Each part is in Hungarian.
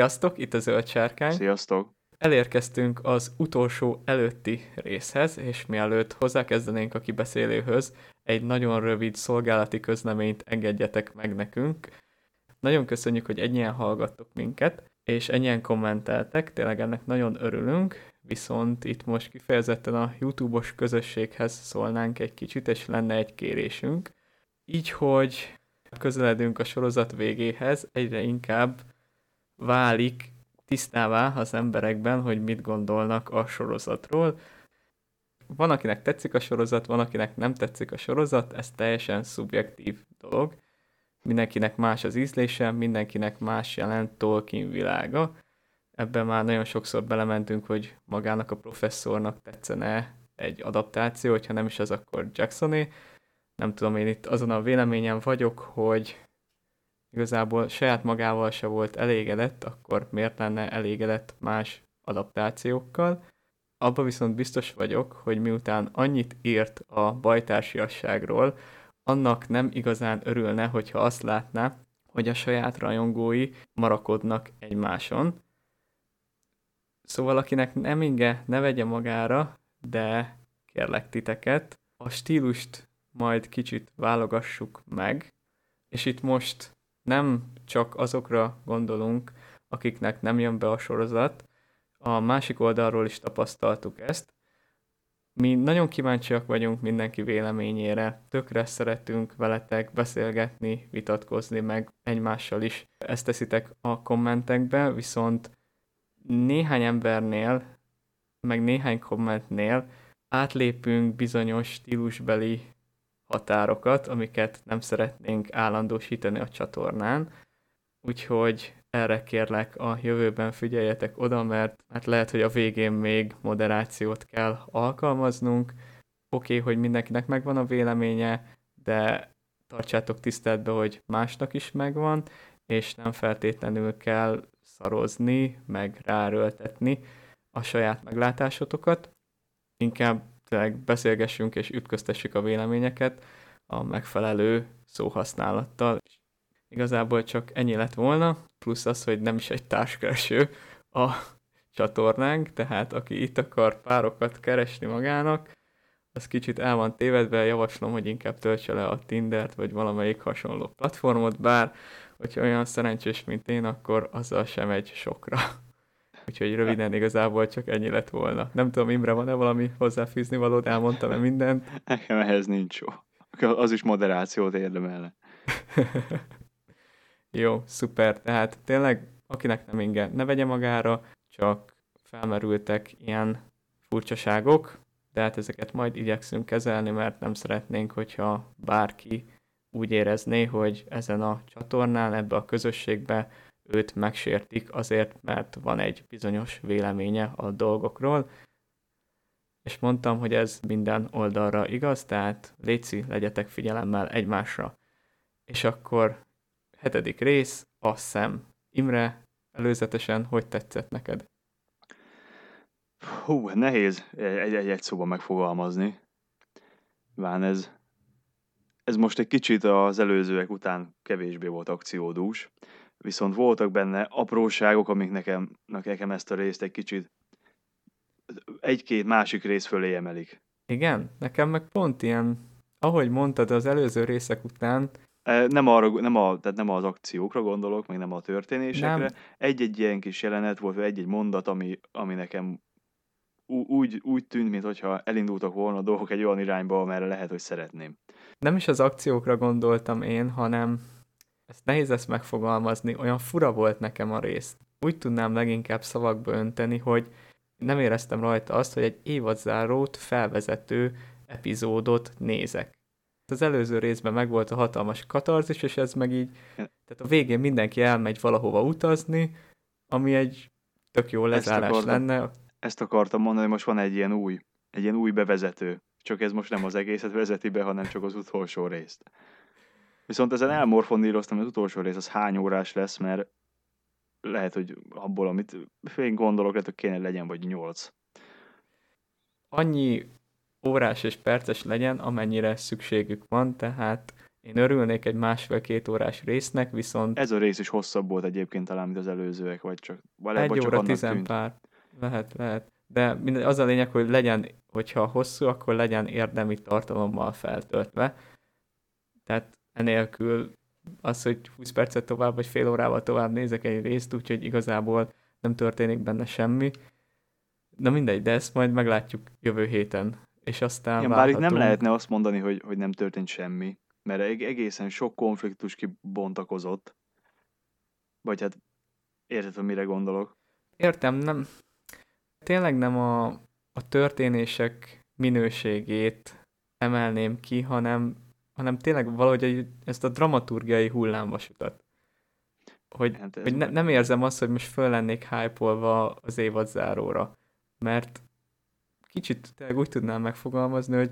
Sziasztok, itt a Zöld Sárkány. Sziasztok! Elérkeztünk az utolsó előtti részhez, és mielőtt hozzákezdenénk a kibeszélőhöz, egy nagyon rövid szolgálati közleményt engedjetek meg nekünk. Nagyon köszönjük, hogy ennyien hallgattok minket, és ennyien kommenteltek, tényleg ennek nagyon örülünk, viszont itt most kifejezetten a YouTube-os közösséghez szólnánk egy kicsit, és lenne egy kérésünk. Így, hogy közeledünk a sorozat végéhez, egyre inkább válik tisztává az emberekben, hogy mit gondolnak a sorozatról. Van, akinek tetszik a sorozat, van, akinek nem tetszik a sorozat, ez teljesen szubjektív dolog. Mindenkinek más az ízlése, mindenkinek más jelent Tolkien világa. Ebben már nagyon sokszor belementünk, hogy magának a professzornak tetszene egy adaptáció, hogyha nem is az, akkor Jacksoné. Nem tudom, én itt azon a véleményem vagyok, hogy igazából saját magával se volt elégedett, akkor miért lenne elégedett más adaptációkkal. Abba viszont biztos vagyok, hogy miután annyit írt a bajtársiasságról, annak nem igazán örülne, hogyha azt látná, hogy a saját rajongói marakodnak egymáson. Szóval akinek nem inge, ne vegye magára, de kérlek titeket, a stílust majd kicsit válogassuk meg, és itt most nem csak azokra gondolunk, akiknek nem jön be a sorozat, a másik oldalról is tapasztaltuk ezt. Mi nagyon kíváncsiak vagyunk mindenki véleményére, tökre szeretünk veletek beszélgetni, vitatkozni, meg egymással is. Ezt teszitek a kommentekbe, viszont néhány embernél, meg néhány kommentnél átlépünk bizonyos stílusbeli határokat, amiket nem szeretnénk állandósítani a csatornán. Úgyhogy erre kérlek a jövőben figyeljetek oda, mert hát lehet, hogy a végén még moderációt kell alkalmaznunk. Oké, okay, hogy mindenkinek megvan a véleménye, de tartsátok tiszteletbe, hogy másnak is megvan, és nem feltétlenül kell szarozni, meg ráröltetni a saját meglátásotokat. Inkább tényleg beszélgessünk és ütköztessük a véleményeket a megfelelő szóhasználattal. Igazából csak ennyi lett volna, plusz az, hogy nem is egy társkereső a csatornánk, tehát aki itt akar párokat keresni magának, az kicsit el van tévedve, javaslom, hogy inkább töltse le a Tindert, vagy valamelyik hasonló platformot, bár hogyha olyan szerencsés, mint én, akkor azzal sem egy sokra. Úgyhogy röviden igazából csak ennyi lett volna. Nem tudom, Imre, van-e valami hozzáfűzni valót? Elmondtam-e mindent? Nekem ehhez nincs jó. Az is moderációt érdemelne. jó, szuper. Tehát tényleg, akinek nem inge, ne vegye magára, csak felmerültek ilyen furcsaságok, de hát ezeket majd igyekszünk kezelni, mert nem szeretnénk, hogyha bárki úgy érezné, hogy ezen a csatornán, ebbe a közösségbe őt megsértik azért, mert van egy bizonyos véleménye a dolgokról, és mondtam, hogy ez minden oldalra igaz, tehát léci, legyetek figyelemmel egymásra. És akkor hetedik rész, a szem. Imre, előzetesen hogy tetszett neked? Hú, nehéz egy-egy szóban megfogalmazni. Ván ez, ez most egy kicsit az előzőek után kevésbé volt akciódús viszont voltak benne apróságok, amik nekem, nekem ezt a részt egy kicsit egy-két másik rész fölé emelik. Igen, nekem meg pont ilyen, ahogy mondtad az előző részek után, e, nem, arra, nem, a, tehát nem az akciókra gondolok, meg nem a történésekre. Nem. Egy-egy ilyen kis jelenet volt, vagy egy-egy mondat, ami, ami nekem úgy, úgy tűnt, mintha elindultak volna a dolgok egy olyan irányba, amerre lehet, hogy szeretném. Nem is az akciókra gondoltam én, hanem ezt nehéz lesz megfogalmazni, olyan fura volt nekem a rész. Úgy tudnám leginkább szavakba önteni, hogy nem éreztem rajta azt, hogy egy évadzárót felvezető epizódot nézek. Az előző részben megvolt a hatalmas katarzis, és ez meg így, tehát a végén mindenki elmegy valahova utazni, ami egy tök jó lezárás ezt akartam, lenne. Ezt akartam mondani, hogy most van egy ilyen új, egy ilyen új bevezető. Csak ez most nem az egészet vezeti be, hanem csak az utolsó részt. Viszont ezen elmorfondíroztam, az utolsó rész az hány órás lesz, mert lehet, hogy abból, amit én gondolok, lehet, hogy kéne legyen, vagy nyolc. Annyi órás és perces legyen, amennyire szükségük van, tehát én örülnék egy másfél-két órás résznek, viszont... Ez a rész is hosszabb volt egyébként talán, mint az előzőek, vagy csak... Vagy egy vagy óra tizen pár. Lehet, lehet. De minden, az a lényeg, hogy legyen, hogyha hosszú, akkor legyen érdemi tartalommal feltöltve. Tehát enélkül az, hogy 20 percet tovább, vagy fél órával tovább nézek egy részt, úgyhogy igazából nem történik benne semmi. Na mindegy, de ezt majd meglátjuk jövő héten. És aztán Igen, bár itt nem lehetne azt mondani, hogy, hogy nem történt semmi, mert eg- egészen sok konfliktus kibontakozott. Vagy hát érted, hogy mire gondolok? Értem, nem. Tényleg nem a, a történések minőségét emelném ki, hanem, hanem tényleg valahogy egy- ezt a dramaturgiai hullámvasutat. Hogy, Hát hogy ne, nem érzem azt, hogy most föl lennék hype az évad záróra. Mert kicsit tényleg úgy tudnám megfogalmazni, hogy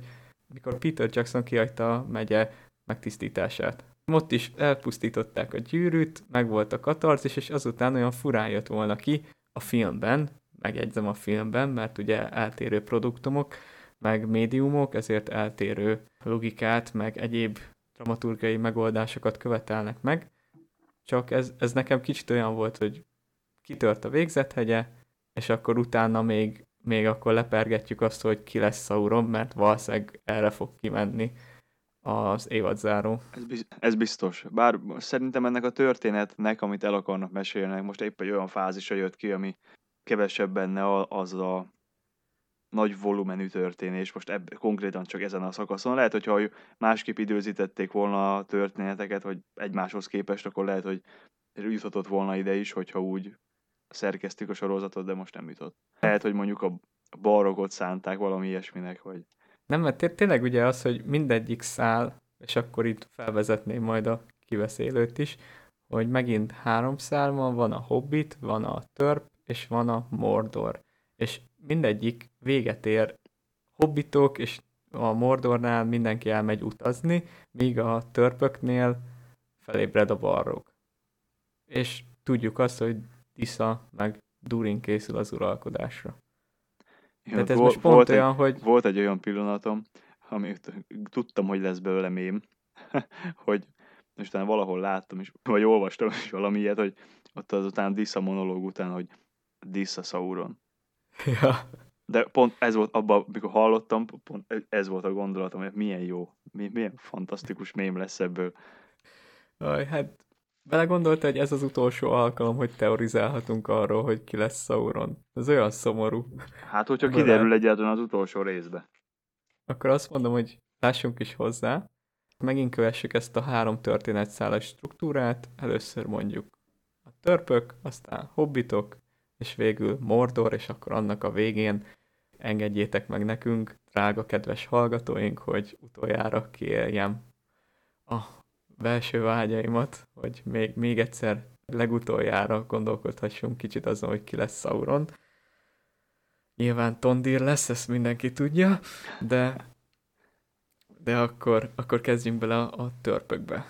mikor Peter Jackson kihagyta a megye megtisztítását. Ott is elpusztították a gyűrűt, meg volt a katarzis, és azután olyan furán jött volna ki a filmben, megjegyzem a filmben, mert ugye eltérő produktumok, meg médiumok, ezért eltérő logikát, meg egyéb dramaturgiai megoldásokat követelnek meg. Csak ez, ez nekem kicsit olyan volt, hogy kitört a végzethegye, és akkor utána még, még akkor lepergetjük azt, hogy ki lesz Sauron, mert valószínűleg erre fog kimenni az évadzáró. Ez, biz- ez biztos. Bár szerintem ennek a történetnek, amit el akarnak mesélni, most épp egy olyan fázisa jött ki, ami kevesebb benne az a nagy volumenű történés, most ebb, konkrétan csak ezen a szakaszon. Lehet, hogyha másképp időzítették volna a történeteket, hogy egymáshoz képest, akkor lehet, hogy juthatott volna ide is, hogyha úgy szerkeztük a sorozatot, de most nem jutott. Lehet, hogy mondjuk a barogot szánták valami ilyesminek, vagy Nem, mert té- tényleg ugye az, hogy mindegyik szál, és akkor itt felvezetném majd a kiveszélőt is, hogy megint három szál van, van a Hobbit, van a Törp, és van a Mordor. És mindegyik véget ér Hobbitok, és a Mordornál mindenki elmegy utazni, míg a Törpöknél felébred a barrog. És tudjuk azt, hogy Tisza meg Durin készül az uralkodásra. Tehát ez Vol- most pont volt egy- olyan, hogy Volt egy olyan pillanatom, amit tudtam, hogy lesz belőle mém, hogy és utána valahol láttam, is, vagy olvastam is valami ilyet, hogy ott azután Dissa monológ után, hogy Dissa Sauron. ja, De pont ez volt abban, amikor hallottam, pont ez volt a gondolatom, hogy milyen jó, mi- milyen fantasztikus mém lesz ebből. Aj, hát belegondolta, hogy ez az utolsó alkalom, hogy teorizálhatunk arról, hogy ki lesz Sauron. Ez olyan szomorú. Hát, hogyha Bele. kiderül egyáltalán az utolsó részbe. Akkor azt mondom, hogy lássunk is hozzá. Megint kövessük ezt a három történetszálas struktúrát. Először mondjuk a törpök, aztán hobbitok, és végül Mordor, és akkor annak a végén engedjétek meg nekünk, drága kedves hallgatóink, hogy utoljára kiéljem a belső vágyaimat, hogy még, még egyszer legutoljára gondolkodhassunk kicsit azon, hogy ki lesz Sauron. Nyilván Tondir lesz, ezt mindenki tudja, de, de akkor, akkor kezdjünk bele a, a törpökbe.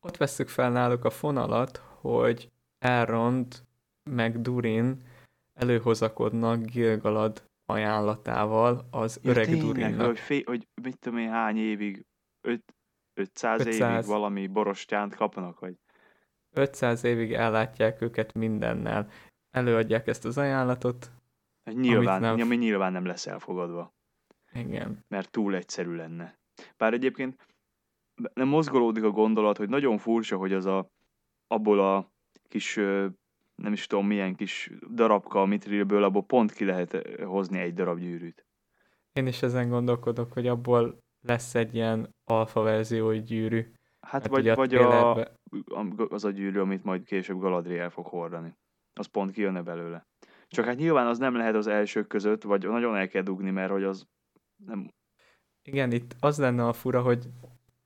Ott vesszük fel náluk a fonalat, hogy Elrond meg Durin előhozakodnak Gilgalad ajánlatával az Ja, öreg tényleg, Durinnak. hogy, fél, hogy mit tudom én hány évig, öt, 500, 500 évig 500. valami borostyánt kapnak, vagy 500 évig ellátják őket mindennel. Előadják ezt az ajánlatot. Hát Nyilván, nem- ami nyilván nem lesz elfogadva, Igen. mert túl egyszerű lenne. Bár egyébként nem mozgolódik a gondolat, hogy nagyon furcsa, hogy az a, abból a kis, nem is tudom milyen kis darabka a mitrilből, abból pont ki lehet ö, hozni egy darab gyűrűt. Én is ezen gondolkodok, hogy abból lesz egy ilyen alfa verziói gyűrű. Hát Mert vagy, ugye vagy a, trailerbe- az a gyűrű, amit majd később Galadriel fog hordani. Az pont kijönne belőle. Csak hát nyilván az nem lehet az elsők között, vagy nagyon el kell dugni, mert hogy az nem, Igen, itt az lenne a fura, hogy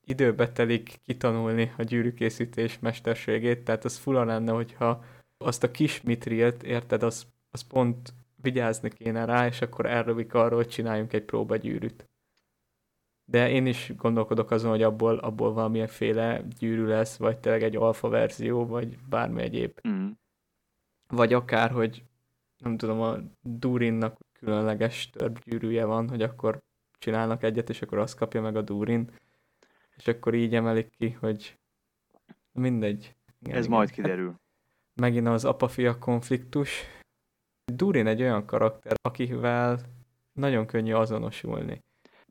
időbe telik kitanulni a gyűrűkészítés mesterségét, tehát az fura lenne, hogyha azt a kis mitrilt, érted, az, az pont vigyázni kéne rá, és akkor elrövik arról, hogy csináljunk egy próbagyűrűt. De én is gondolkodok azon, hogy abból, abból valamilyenféle gyűrű lesz, vagy tényleg egy alfa verzió, vagy bármi egyéb. mm, Vagy akár, hogy nem tudom, a Durinnak különleges törpgyűrűje van, hogy akkor csinálnak egyet, és akkor azt kapja meg a Durin. és akkor így emelik ki, hogy mindegy. Igen, Ez igen. majd kiderül. Megint az apa-fia konfliktus. Durin egy olyan karakter, akivel nagyon könnyű azonosulni.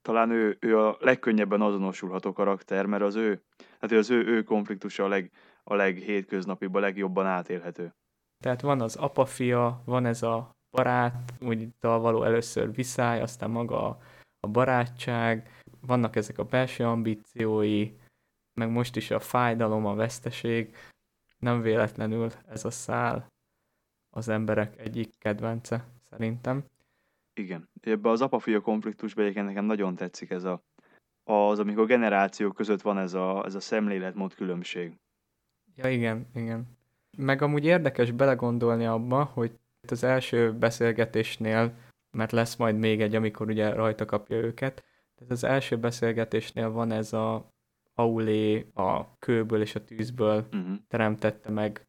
Talán ő, ő a legkönnyebben azonosulható karakter, mert az ő, hát az ő, ő konfliktusa a, leg, a leghétköznapibb, a legjobban átélhető. Tehát van az apa-fia, van ez a barát, úgy való először viszály, aztán maga a, a barátság, vannak ezek a belső ambíciói, meg most is a fájdalom, a veszteség, nem véletlenül ez a szál az emberek egyik kedvence, szerintem. Igen. Ebbe az apa-fia konfliktusban egyébként nekem nagyon tetszik ez a, az, amikor generációk között van ez a, ez a szemléletmód különbség. Ja, igen, igen. Meg amúgy érdekes belegondolni abba, hogy az első beszélgetésnél, mert lesz majd még egy, amikor ugye rajta kapja őket, tehát az első beszélgetésnél van ez a Aulé a kőből és a tűzből uh-huh. teremtette meg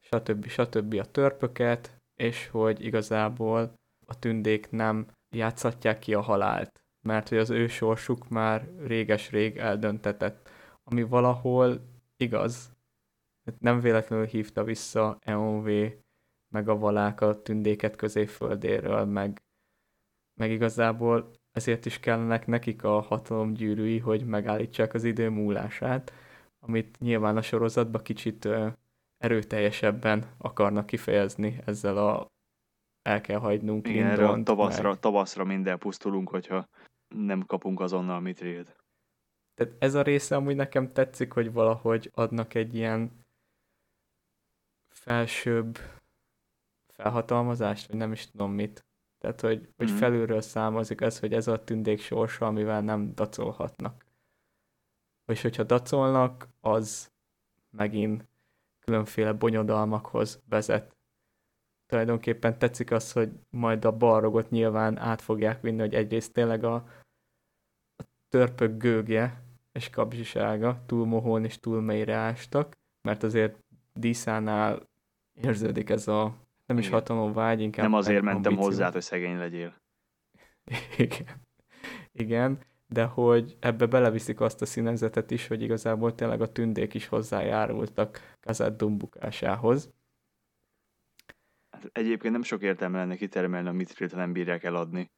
stb. stb. a törpöket, és hogy igazából a tündék nem játszhatják ki a halált, mert hogy az ő sorsuk már réges-rég eldöntetett, ami valahol igaz. Nem véletlenül hívta vissza EOV meg a valák a tündéket középföldéről, meg, meg igazából ezért is kellenek nekik a hatalomgyűrűi, hogy megállítsák az idő múlását, amit nyilván a sorozatban kicsit erőteljesebben akarnak kifejezni ezzel a el kell hagynunk Igen, erre a tavaszra, meg... tavaszra minden pusztulunk, hogyha nem kapunk azonnal mitrilt. Tehát ez a része amúgy nekem tetszik, hogy valahogy adnak egy ilyen felsőbb felhatalmazást, vagy nem is tudom mit. Tehát, hogy, hogy mm. felülről számozik az, hogy ez a tündék sorsa, amivel nem dacolhatnak. És hogyha dacolnak, az megint különféle bonyodalmakhoz vezet. Tulajdonképpen tetszik az, hogy majd a balrogot nyilván át fogják vinni, hogy egyrészt tényleg a, a törpök gőgje és kapzsisága túl mohón és túl mélyre ástak, mert azért Díszánál érződik ez a nem is hatalom vágy, inkább Nem azért mentem ambíció. hozzá, hogy szegény legyél. Igen. Igen, de hogy ebbe beleviszik azt a színezetet is, hogy igazából tényleg a tündék is hozzájárultak Kazát dumbukásához. Hát egyébként nem sok értelme lenne kitermelni a mitrilt, ha nem bírják eladni.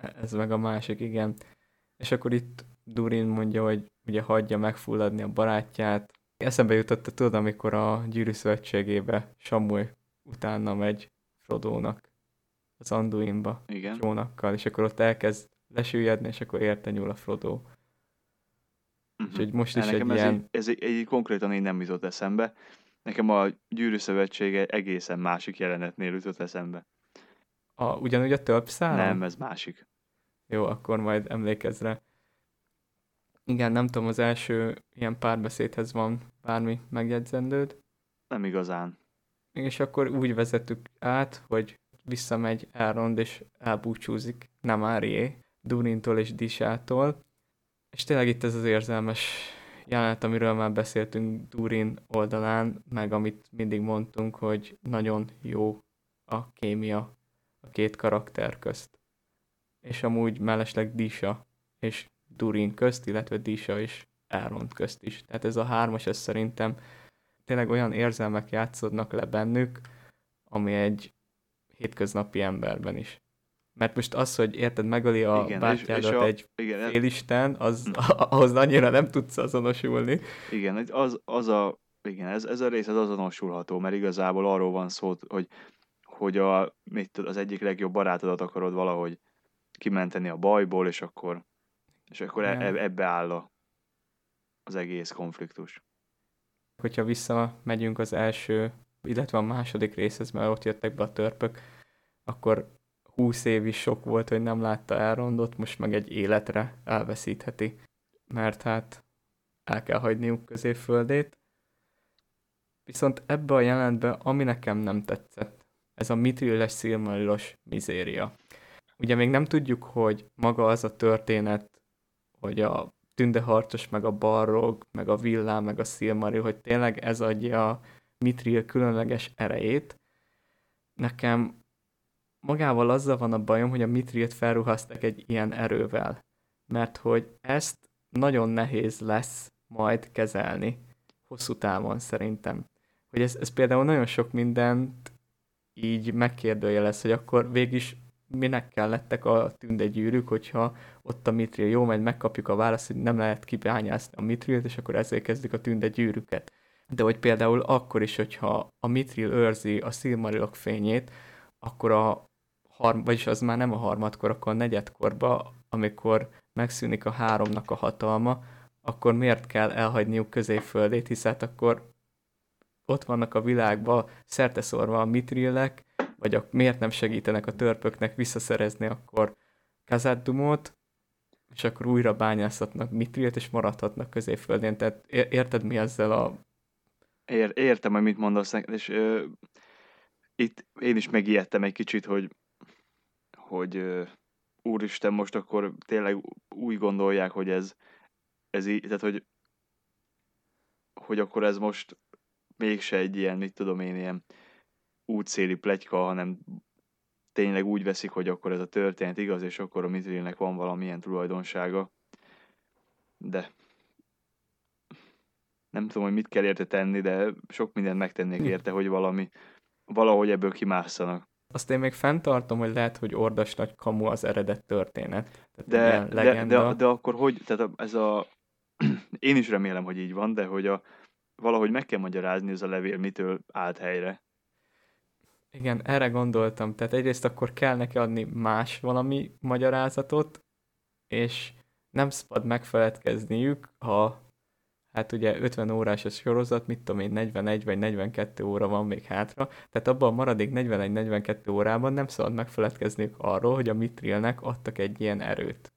Ez meg a másik, igen. És akkor itt Durin mondja, hogy ugye hagyja megfulladni a barátját. Eszembe jutott, tudod, amikor a gyűrű szövetségébe Samuel utána megy Frodónak az Anduinba, Igen. Jónakkal, és akkor ott elkezd lesüllyedni, és akkor érte nyúl a Frodo. Uh-huh. És hogy most is egy ez ilyen... Egy, ez egy, egy konkrétan így nem jutott eszembe. Nekem a Gyűrű Szövetsége egészen másik jelenetnél jutott eszembe. A, ugyanúgy a több szál? Nem, ez másik. Jó, akkor majd emlékezz rá. Igen, nem tudom, az első ilyen párbeszédhez van bármi megjegyzendőd? Nem igazán és akkor úgy vezetük át, hogy visszamegy Elrond, és elbúcsúzik Namárié, Durintól és Disától. És tényleg itt ez az érzelmes jelenet, amiről már beszéltünk Durin oldalán, meg amit mindig mondtunk, hogy nagyon jó a kémia a két karakter közt. És amúgy mellesleg Disa és Durin közt, illetve Disa és Elrond közt is. Tehát ez a hármas, ez szerintem tényleg olyan érzelmek játszódnak le bennük, ami egy hétköznapi emberben is. Mert most az, hogy érted, megöli a igen, bátyádat és, és a, egy igen, félisten, az, hm. ahhoz annyira nem tudsz azonosulni. Igen, az, az a, igen ez, ez a rész az azonosulható, mert igazából arról van szó, hogy, hogy a, mit, az egyik legjobb barátodat akarod valahogy kimenteni a bajból, és akkor, és akkor e, ebbe áll a, az egész konfliktus hogyha visszamegyünk az első, illetve a második részhez, mert ott jöttek be a törpök, akkor 20 év is sok volt, hogy nem látta elrondott, most meg egy életre elveszítheti. Mert hát el kell hagyniuk középföldét. Viszont ebbe a jelentbe, ami nekem nem tetszett, ez a mitrilles szilmarilos mizéria. Ugye még nem tudjuk, hogy maga az a történet, hogy a tündeharcos, meg a barrog, meg a villám, meg a szilmari, hogy tényleg ez adja a Mitril különleges erejét. Nekem magával azzal van a bajom, hogy a Mitrilt felruháztak egy ilyen erővel. Mert hogy ezt nagyon nehéz lesz majd kezelni hosszú távon szerintem. Hogy ez, ez például nagyon sok mindent így megkérdőjelez, hogy akkor végig minek kellettek a tündegyűrűk, hogyha ott a mitril jó, majd megkapjuk a választ, hogy nem lehet kibányászni a mitrilt, és akkor ezért kezdik a tündegyűrűket. De hogy például akkor is, hogyha a mitril őrzi a szilmarilok fényét, akkor a harm, vagyis az már nem a harmadkor, akkor a negyedkorba, amikor megszűnik a háromnak a hatalma, akkor miért kell elhagyniuk középföldét, hisz hát akkor ott vannak a világban szerteszorva a mitrillek, vagy a, miért nem segítenek a törpöknek visszaszerezni akkor Kazadumot, és akkor újra bányászhatnak mitrilt, és maradhatnak középföldén. Tehát érted mi ezzel a... Ér, értem, hogy mit mondasz, és ö, itt én is megijedtem egy kicsit, hogy hogy ö, úristen, most akkor tényleg úgy gondolják, hogy ez, ez így, tehát hogy, hogy akkor ez most mégse egy ilyen, mit tudom én, ilyen útszéli pletyka, hanem tényleg úgy veszik, hogy akkor ez a történet igaz, és akkor a Mitrilnek van valamilyen tulajdonsága. De nem tudom, hogy mit kell érte tenni, de sok mindent megtennék érte, hogy valami, valahogy ebből kimásszanak. Azt én még fenntartom, hogy lehet, hogy ordas nagy kamu az eredet történet. Tehát de, de, de, de, akkor hogy, tehát ez a, én is remélem, hogy így van, de hogy a, valahogy meg kell magyarázni ez a levél, mitől állt helyre. Igen, erre gondoltam. Tehát egyrészt akkor kell neki adni más valami magyarázatot, és nem szabad megfeledkezniük, ha hát ugye 50 órás a sorozat, mit tudom én, 41 vagy 42 óra van még hátra, tehát abban a maradék 41-42 órában nem szabad megfeledkezniük arról, hogy a Mitrilnek adtak egy ilyen erőt.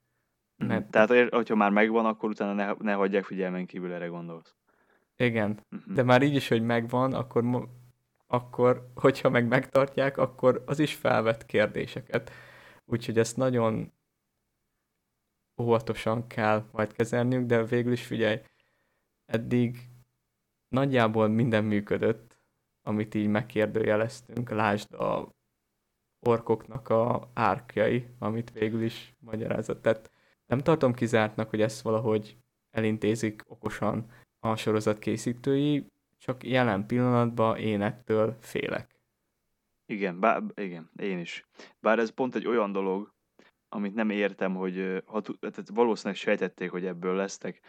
Mhm. Mert... Tehát, hogyha már megvan, akkor utána ne, ne hagyják figyelmen kívül, erre gondolsz. Igen, uh-huh. de már így is, hogy megvan, akkor akkor, hogyha meg megtartják, akkor az is felvet kérdéseket. Úgyhogy ezt nagyon óvatosan kell majd kezelniük, de végül is figyelj, eddig nagyjából minden működött, amit így megkérdőjeleztünk. Lásd a orkoknak a árkjai, amit végül is magyarázott. Tehát nem tartom kizártnak, hogy ezt valahogy elintézik okosan a sorozat készítői, csak jelen pillanatban én ettől félek. Igen, bár, igen, én is. Bár ez pont egy olyan dolog, amit nem értem, hogy ha, tehát valószínűleg sejtették, hogy ebből lesznek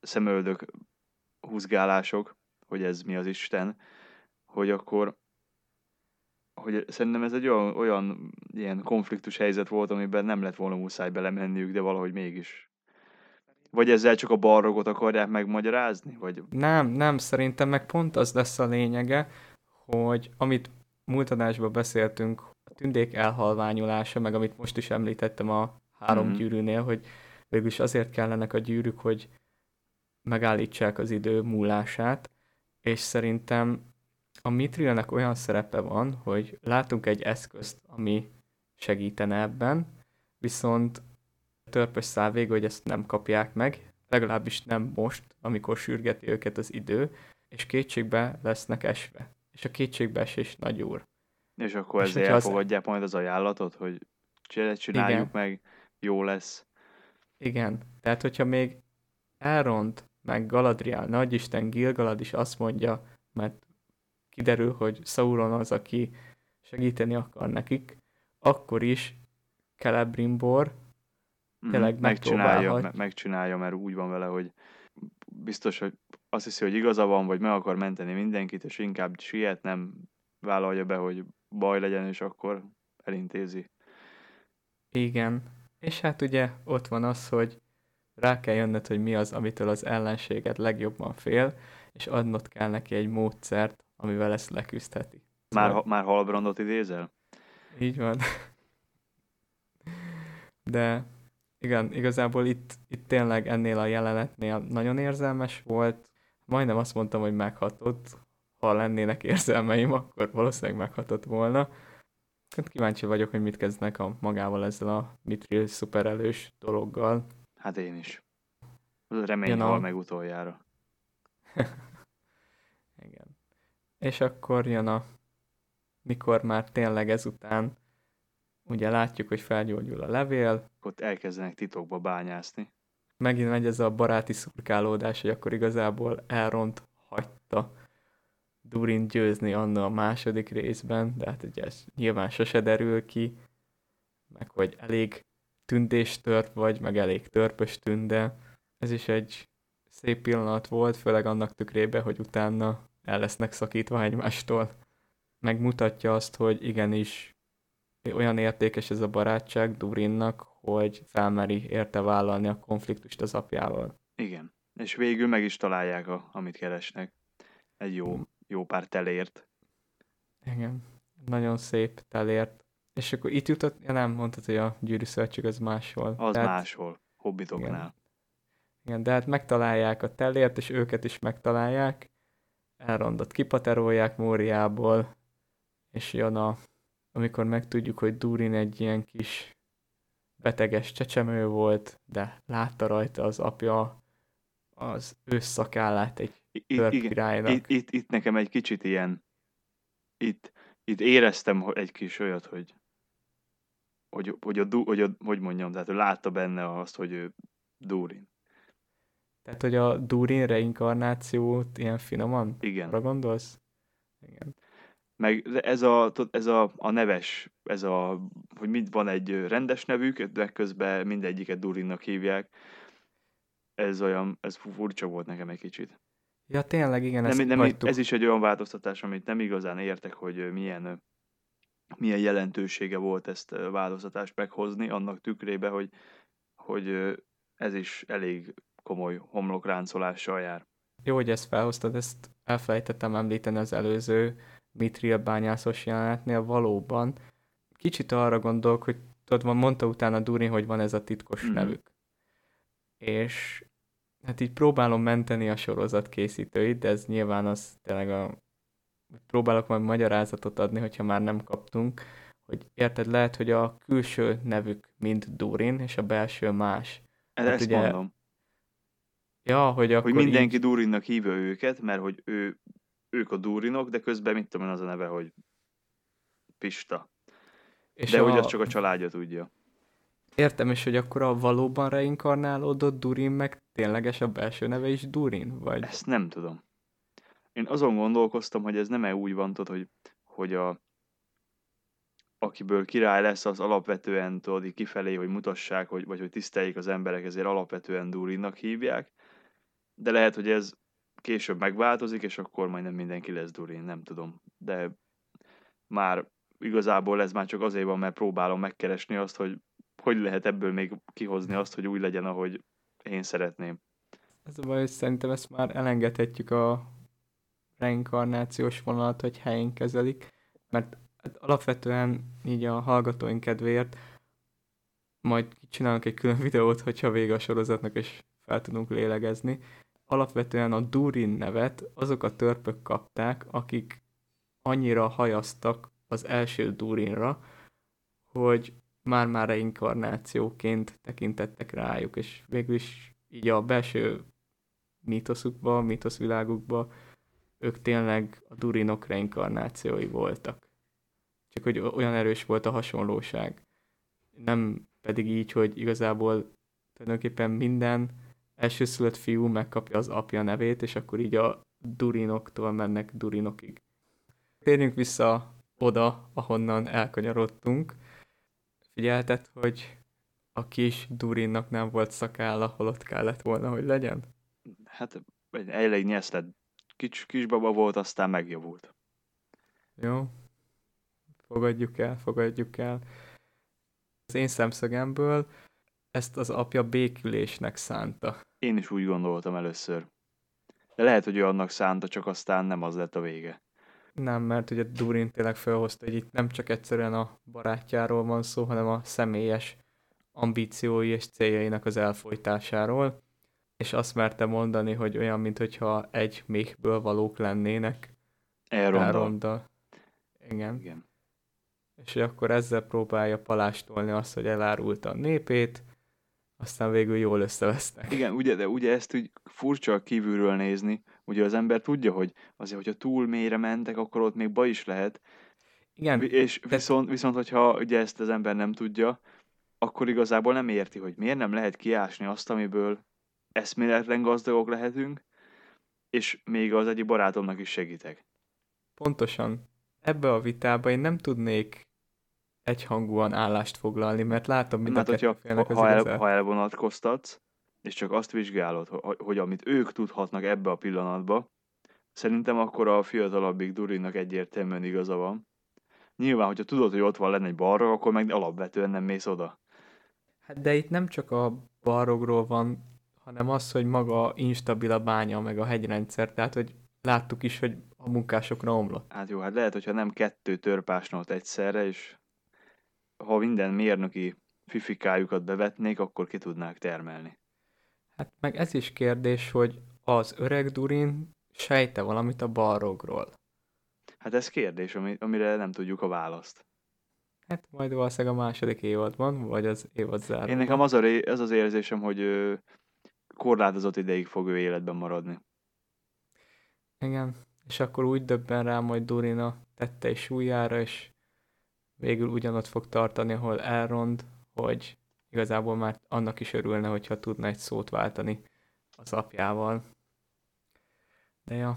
szemöldök húzgálások, hogy ez mi az Isten, hogy akkor hogy szerintem ez egy olyan, olyan ilyen konfliktus helyzet volt, amiben nem lett volna muszáj belemenniük, de valahogy mégis vagy ezzel csak a balrogot akarják megmagyarázni? Vagy... Nem, nem, szerintem meg pont az lesz a lényege, hogy amit múlt adásban beszéltünk, a tündék elhalványulása, meg amit most is említettem a három mm-hmm. gyűrűnél, hogy végülis azért kellenek a gyűrűk, hogy megállítsák az idő múlását, és szerintem a Mitrilnek olyan szerepe van, hogy látunk egy eszközt, ami segítene ebben, viszont törpös szál vége, hogy ezt nem kapják meg, legalábbis nem most, amikor sürgeti őket az idő, és kétségbe lesznek esve. És a kétségbeesés nagy úr. És akkor és ezért elfogadják az... majd az ajánlatot, hogy csináljuk Igen. meg, jó lesz. Igen, tehát hogyha még Elrond meg Galadriel, nagyisten Gilgalad is azt mondja, mert kiderül, hogy Sauron az, aki segíteni akar nekik, akkor is Celebrimbor tényleg megcsinálja, me- megcsinálja, mert úgy van vele, hogy biztos, hogy azt hiszi, hogy igaza van, vagy meg akar menteni mindenkit, és inkább siet, nem vállalja be, hogy baj legyen, és akkor elintézi. Igen. És hát ugye ott van az, hogy rá kell jönned, hogy mi az, amitől az ellenséget legjobban fél, és adnod kell neki egy módszert, amivel ezt leküzdheti. Már, szóval... már Halbrandot idézel? Így van. De igen, igazából itt, itt tényleg ennél a jelenetnél nagyon érzelmes volt. Majdnem azt mondtam, hogy meghatott. Ha lennének érzelmeim, akkor valószínűleg meghatott volna. Hát kíváncsi vagyok, hogy mit kezdnek a magával ezzel a Mitril szuperelős dologgal. Hát én is. Remény a... meg utoljára. Igen. És akkor jön a mikor már tényleg ezután ugye látjuk, hogy felgyógyul a levél. Ott elkezdenek titokba bányászni. megint megy ez a baráti szurkálódás, hogy akkor igazából elront hagyta Durin győzni Anna a második részben, de hát ugye ez nyilván sose derül ki, meg hogy elég tündéstört vagy, meg elég törpös tünde. Ez is egy szép pillanat volt, főleg annak tükrében, hogy utána el lesznek szakítva egymástól. Megmutatja azt, hogy igenis olyan értékes ez a barátság Durinnak, hogy felmeri érte vállalni a konfliktust az apjával. Igen. És végül meg is találják, a, amit keresnek. Egy jó, jó pár telért. Igen. Nagyon szép telért. És akkor itt jutott, ja nem, mondtad, hogy a gyűrű szövetség az máshol. Az Tehát, máshol, hobbitoknál. Igen. igen, de hát megtalálják a telért, és őket is megtalálják. Elrondott kipaterolják Móriából, és jön a, amikor megtudjuk, hogy Durin egy ilyen kis beteges csecsemő volt, de látta rajta az apja az ősszakállát egy itt, királynak. Itt, itt, itt nekem egy kicsit ilyen, itt, itt éreztem egy kis olyat, hogy hogy, hogy, a, hogy, a, hogy mondjam, tehát ő látta benne azt, hogy ő Durin. Tehát, hogy a Durin reinkarnációt ilyen finoman? Igen. Arra gondolsz? Igen. Meg ez a, ez a, a neves, ez a, hogy mind van egy rendes nevük, de közben mindegyiket Durinnak hívják. Ez olyan, ez furcsa volt nekem egy kicsit. Ja, tényleg, igen, nem, nem, ez is egy olyan változtatás, amit nem igazán értek, hogy milyen milyen jelentősége volt ezt a változtatást meghozni, annak tükrébe, hogy, hogy ez is elég komoly homlokráncolással jár. Jó, hogy ezt felhoztad, ezt elfelejtettem említeni az előző Mitril bányászos jelenetnél valóban. Kicsit arra gondolok, hogy tudod, mondta utána Durin, hogy van ez a titkos mm. nevük. És hát így próbálom menteni a sorozat készítőit, de ez nyilván az tényleg a próbálok majd magyarázatot adni, hogyha már nem kaptunk, hogy érted, lehet, hogy a külső nevük mind Durin, és a belső más. Ez hát ezt ugye, mondom. Ja, hogy akkor Hogy mindenki így... Durinnak hívja őket, mert hogy ő, ők a Durinok, de közben mit tudom én az a neve, hogy Pista. És de a... az csak a családja tudja. Értem, és hogy akkor a valóban reinkarnálódott Durin meg tényleges a belső neve is Durin? Vagy? Ezt nem tudom. Én azon gondolkoztam, hogy ez nem-e úgy van, tudod, hogy, hogy a, akiből király lesz, az alapvetően tudod, így kifelé, hogy mutassák, hogy, vagy hogy tiszteljék az emberek, ezért alapvetően Durinnak hívják. De lehet, hogy ez később megváltozik, és akkor majd nem mindenki lesz Durin, nem tudom. De már igazából ez már csak azért van, mert próbálom megkeresni azt, hogy hogy lehet ebből még kihozni azt, hogy úgy legyen, ahogy én szeretném. Ez a baj, hogy szerintem ezt már elengedhetjük a reinkarnációs vonalat, hogy helyén kezelik, mert alapvetően így a hallgatóink kedvéért majd csinálunk egy külön videót, hogyha vége a sorozatnak, és fel tudunk lélegezni. Alapvetően a Durin nevet azok a törpök kapták, akik annyira hajaztak az első Durinra, hogy már-már reinkarnációként tekintettek rájuk, és végül is így a belső mítoszukba, mítoszvilágukba ők tényleg a Durinok reinkarnációi voltak. Csak hogy olyan erős volt a hasonlóság. Nem pedig így, hogy igazából tulajdonképpen minden elsőszülött fiú megkapja az apja nevét, és akkor így a Durinoktól mennek Durinokig. Térjünk vissza oda, ahonnan elkanyarodtunk. Figyelted, hogy a kis Durinnak nem volt szakálla, holott kellett volna, hogy legyen? Hát elég nyesztett kis, kisbaba volt, aztán megjavult. Jó. Fogadjuk el, fogadjuk el. Az én szemszögemből ezt az apja békülésnek szánta. Én is úgy gondoltam először. De lehet, hogy ő annak szánta, csak aztán nem az lett a vége. Nem, mert ugye Durin tényleg felhozta, hogy itt nem csak egyszerűen a barátjáról van szó, hanem a személyes ambíciói és céljainak az elfolytásáról és azt merte mondani, hogy olyan, mintha egy méhből valók lennének. Elrondol. Elrondol. Igen. Igen. És akkor ezzel próbálja palástolni azt, hogy elárulta a népét, aztán végül jól összevesznek. Igen, ugye, de ugye ezt úgy furcsa kívülről nézni, ugye az ember tudja, hogy azért, hogyha túl mélyre mentek, akkor ott még baj is lehet. Igen. És de... viszont, viszont, hogyha ugye ezt az ember nem tudja, akkor igazából nem érti, hogy miért nem lehet kiásni azt, amiből eszméletlen gazdagok lehetünk, és még az egyik barátomnak is segítek. Pontosan. Ebbe a vitába én nem tudnék egyhangúan állást foglalni, mert látom mind Mert a hogyha, félnek az ha, el, igazát. ha elvonatkoztatsz, és csak azt vizsgálod, hogy, hogy amit ők tudhatnak ebbe a pillanatba, szerintem akkor a fiatalabbik Durinnak egyértelműen igaza van. Nyilván, hogyha tudod, hogy ott van lenne egy balra, akkor meg alapvetően nem mész oda. Hát de itt nem csak a barogról van, hanem az, hogy maga instabil a bánya, meg a hegyrendszer, tehát hogy láttuk is, hogy a munkásokra omlott. Hát jó, hát lehet, hogyha nem kettő törpásnot egyszerre, és ha minden mérnöki fifikájukat bevetnék, akkor ki tudnák termelni. Hát meg ez is kérdés, hogy az öreg Durin sejte valamit a balrogról. Hát ez kérdés, ami, amire nem tudjuk a választ. Hát majd valószínűleg a második évadban, vagy az évad záró. Én nekem az, a ez az érzésem, hogy ö, korlátozott ideig fog ő életben maradni. Igen, és akkor úgy döbben rá majd Durina tette és súlyára, és végül ugyanott fog tartani, ahol elrond, hogy igazából már annak is örülne, hogyha tudna egy szót váltani az apjával. De ja,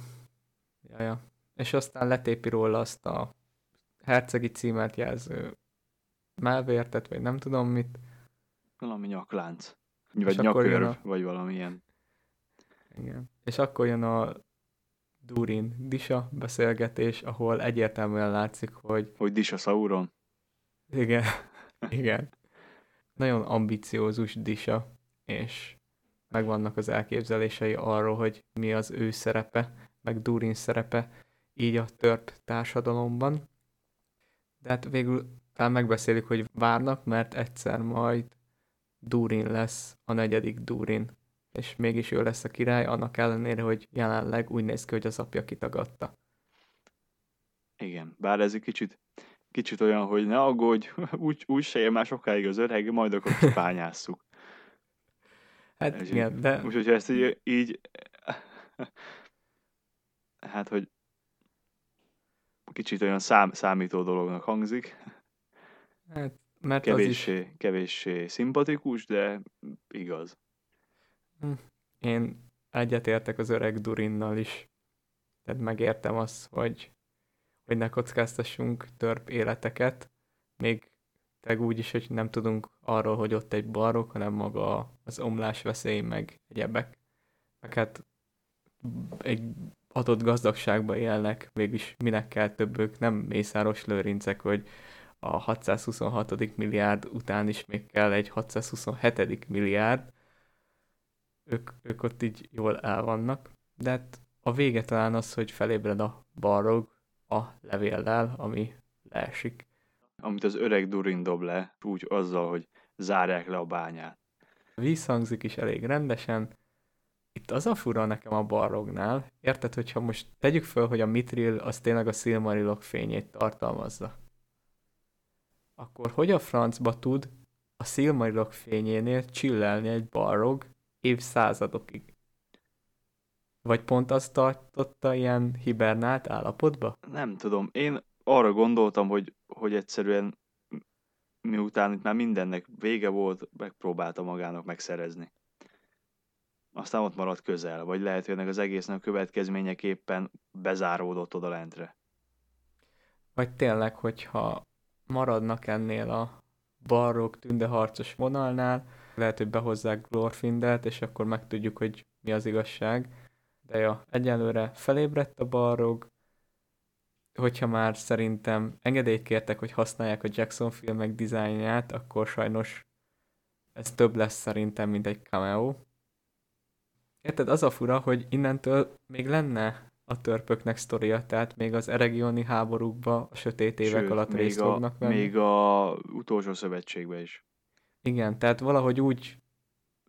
ja, ja. És aztán letépi róla azt a hercegi címet jelző melvértet, vagy nem tudom mit. Valami nyaklánc. Vagy nyakörv, a- vagy valami ilyen. Igen. És akkor jön a Durin Disa beszélgetés, ahol egyértelműen látszik, hogy Hogy Disa Sauron. igen, igen, nagyon ambiciózus Disa, és megvannak az elképzelései arról, hogy mi az ő szerepe, meg Durin szerepe így a törp társadalomban. De hát végül talán megbeszélik, hogy várnak, mert egyszer majd Durin lesz a negyedik Durin, és mégis ő lesz a király, annak ellenére, hogy jelenleg úgy néz ki, hogy az apja kitagadta. Igen, bár ez egy kicsit, kicsit olyan, hogy ne aggódj, úgy, úgy se él már sokáig az öreg, majd akkor kipányásszuk. Hát Ez igen, de Úgyhogy ha ezt így, így hát, hogy kicsit olyan szám, számító dolognak hangzik, hát, mert az is, kevéssé, kevéssé szimpatikus, de igaz. Én egyetértek az öreg Durinnal is. Tehát megértem azt, hogy, hogy ne kockáztassunk törp életeket, még teg úgy is, hogy nem tudunk arról, hogy ott egy barok, hanem maga az omlás veszély, meg egyebek. Meg hát egy adott gazdagságban élnek, mégis minek kell többük, nem Mészáros Lőrincek, hogy a 626. milliárd után is még kell egy 627. milliárd, ők, ők ott így jól el vannak, de hát a vége talán az, hogy felébred a barog a levéllel, ami leesik. Amit az öreg Durin dob le, úgy azzal, hogy zárják le a bányát. Visszhangzik is elég rendesen. Itt az a fura nekem a barrognál, érted, hogyha most tegyük föl, hogy a Mitril az tényleg a Silmarilok fényét tartalmazza. Akkor hogy a francba tud a Silmarilok fényénél csillelni egy barrog évszázadokig? Vagy pont azt tartotta ilyen hibernált állapotba? Nem tudom, én arra gondoltam, hogy, hogy egyszerűen miután itt már mindennek vége volt, megpróbálta magának megszerezni. Aztán ott maradt közel, vagy lehet, hogy ennek az egésznek a következményeképpen bezáródott oda lentre. Vagy tényleg, hogyha maradnak ennél a barrók tündeharcos vonalnál, lehet, hogy behozzák Glorfindelt, és akkor megtudjuk, hogy mi az igazság. De ja, egyelőre felébredt a barrog, hogyha már szerintem engedélyt kértek, hogy használják a Jackson filmek dizájnját, akkor sajnos ez több lesz szerintem, mint egy cameo. Érted, az a fura, hogy innentől még lenne a törpöknek sztoria, tehát még az eregioni háborúkba a sötét évek Sőt, alatt részt fognak venni. még a utolsó szövetségbe is. Igen, tehát valahogy úgy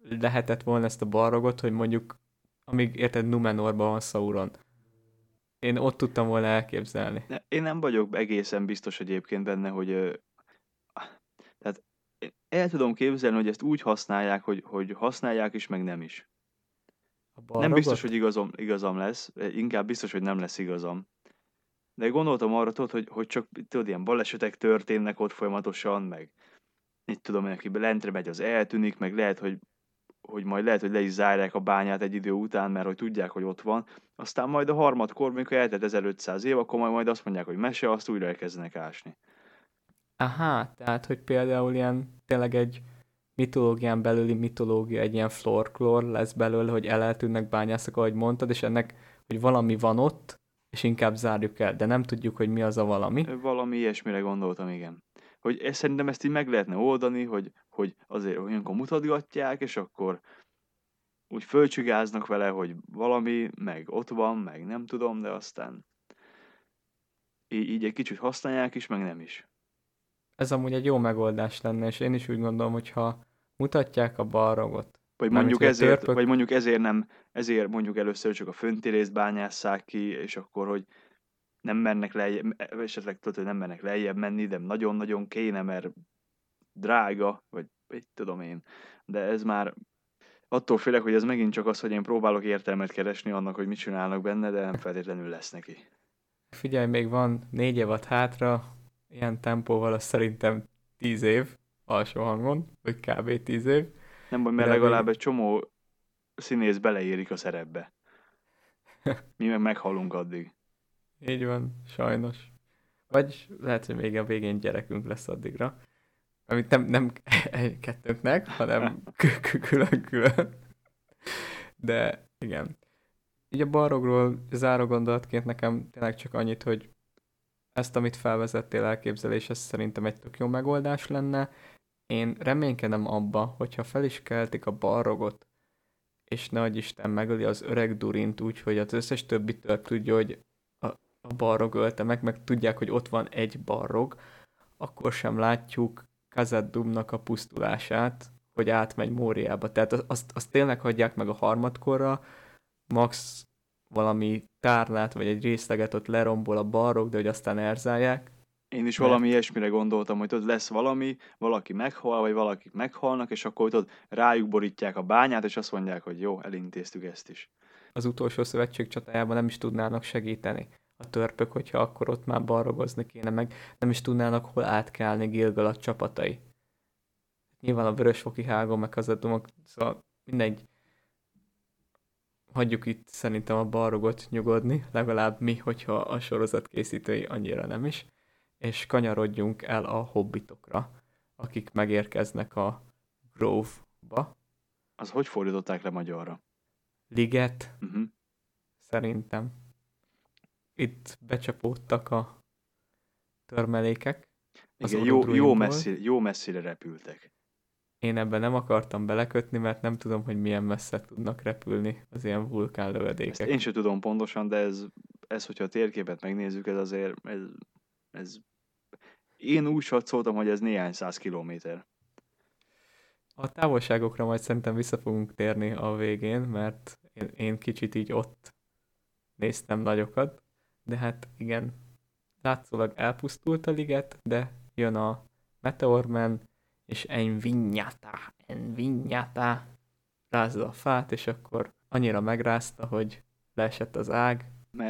lehetett volna ezt a barrogot, hogy mondjuk, amíg érted Numenorban van Sauron. Én ott tudtam volna elképzelni. Én nem vagyok egészen biztos egyébként benne, hogy tehát el tudom képzelni, hogy ezt úgy használják, hogy, hogy használják is, meg nem is. Nem biztos, hogy igazam, igazam lesz, inkább biztos, hogy nem lesz igazam. De gondoltam arra, tudod, hogy, hogy csak tudod, ilyen balesetek történnek ott folyamatosan, meg itt tudom, aki lentre megy, az eltűnik, meg lehet, hogy hogy majd lehet, hogy le is zárják a bányát egy idő után, mert hogy tudják, hogy ott van. Aztán majd a harmadkor, mikor eltelt 1500 év, akkor majd, majd azt mondják, hogy mese, azt újra elkezdenek ásni. Aha, tehát, hogy például ilyen tényleg egy mitológián belüli mitológia, egy ilyen folklór lesz belőle, hogy el eltűnnek bányászok, ahogy mondtad, és ennek, hogy valami van ott, és inkább zárjuk el, de nem tudjuk, hogy mi az a valami. Valami ilyesmire gondoltam, igen. Hogy ezt, szerintem ezt így meg lehetne oldani, hogy, hogy azért olyankor mutatgatják, és akkor úgy fölcsigáznak vele, hogy valami, meg ott van, meg nem tudom, de aztán így, így egy kicsit használják is, meg nem is. Ez amúgy egy jó megoldás lenne, és én is úgy gondolom, hogyha mutatják a balrogot, vagy mondjuk, ezért, törpök... vagy mondjuk ezért nem, ezért mondjuk először csak a fönti részt bányásszák ki, és akkor, hogy nem mennek lejjebb, esetleg tudod, hogy nem mennek lejjebb menni, de nagyon-nagyon kéne, mert drága, vagy egy tudom én. De ez már attól félek, hogy ez megint csak az, hogy én próbálok értelmet keresni annak, hogy mit csinálnak benne, de nem feltétlenül lesz neki. Figyelj, még van négy évad hátra, ilyen tempóval az szerintem tíz év alsó hangon, vagy kb. tíz év. Nem baj, mert de legalább egy csomó színész beleérik a szerepbe. Mi meg meghalunk addig. Így van, sajnos. Vagy lehet, hogy még a végén gyerekünk lesz addigra. Amit nem, nem kettőnknek, hanem külön-külön. De igen. Így a barogról záró gondolatként nekem tényleg csak annyit, hogy ezt, amit felvezettél elképzelés, ez szerintem egy tök jó megoldás lenne. Én reménykedem abba, hogyha fel is keltik a barrogot, és nagy Isten megöli az öreg Durint úgy, hogy az összes többi több tudja, hogy a, barrog ölte meg, meg tudják, hogy ott van egy barrog, akkor sem látjuk Kazaddumnak a pusztulását, hogy átmegy Móriába. Tehát azt, azt tényleg hagyják meg a harmadkorra, max valami tárlát, vagy egy részleget ott lerombol a barrog, de hogy aztán erzálják. Én is valami mert... ilyesmire gondoltam, hogy ott lesz valami, valaki meghal, vagy valakik meghalnak, és akkor ott rájuk borítják a bányát, és azt mondják, hogy jó, elintéztük ezt is. Az utolsó szövetség csatájában nem is tudnának segíteni a törpök, hogyha akkor ott már barrogozni kéne, meg nem is tudnának hol átkelni Gilgalat csapatai. Nyilván a vörösfoki hágon, meg az a dumok, szóval mindegy, hagyjuk itt szerintem a barrogot nyugodni, legalább mi, hogyha a sorozat készítői annyira nem is, és kanyarodjunk el a hobbitokra, akik megérkeznek a Grove-ba. Az hogy fordították le magyarra? Liget, uh-huh. szerintem. Itt becsapódtak a törmelékek. Igen, jó, jó, messzi, jó messzire repültek. Én ebben nem akartam belekötni, mert nem tudom, hogy milyen messze tudnak repülni az ilyen vulkánlövedékek. Ezt én sem tudom pontosan, de ez, ez hogyha a térképet megnézzük, ez azért, ez, ez én úgy satszoltam, hogy ez néhány száz kilométer. A távolságokra majd szerintem vissza fogunk térni a végén, mert én, én kicsit így ott néztem nagyokat, de hát igen, látszólag elpusztult a liget, de jön a Meteorman, és en vinyata, en vinyata, rázza a fát, és akkor annyira megrázta, hogy leesett az ág.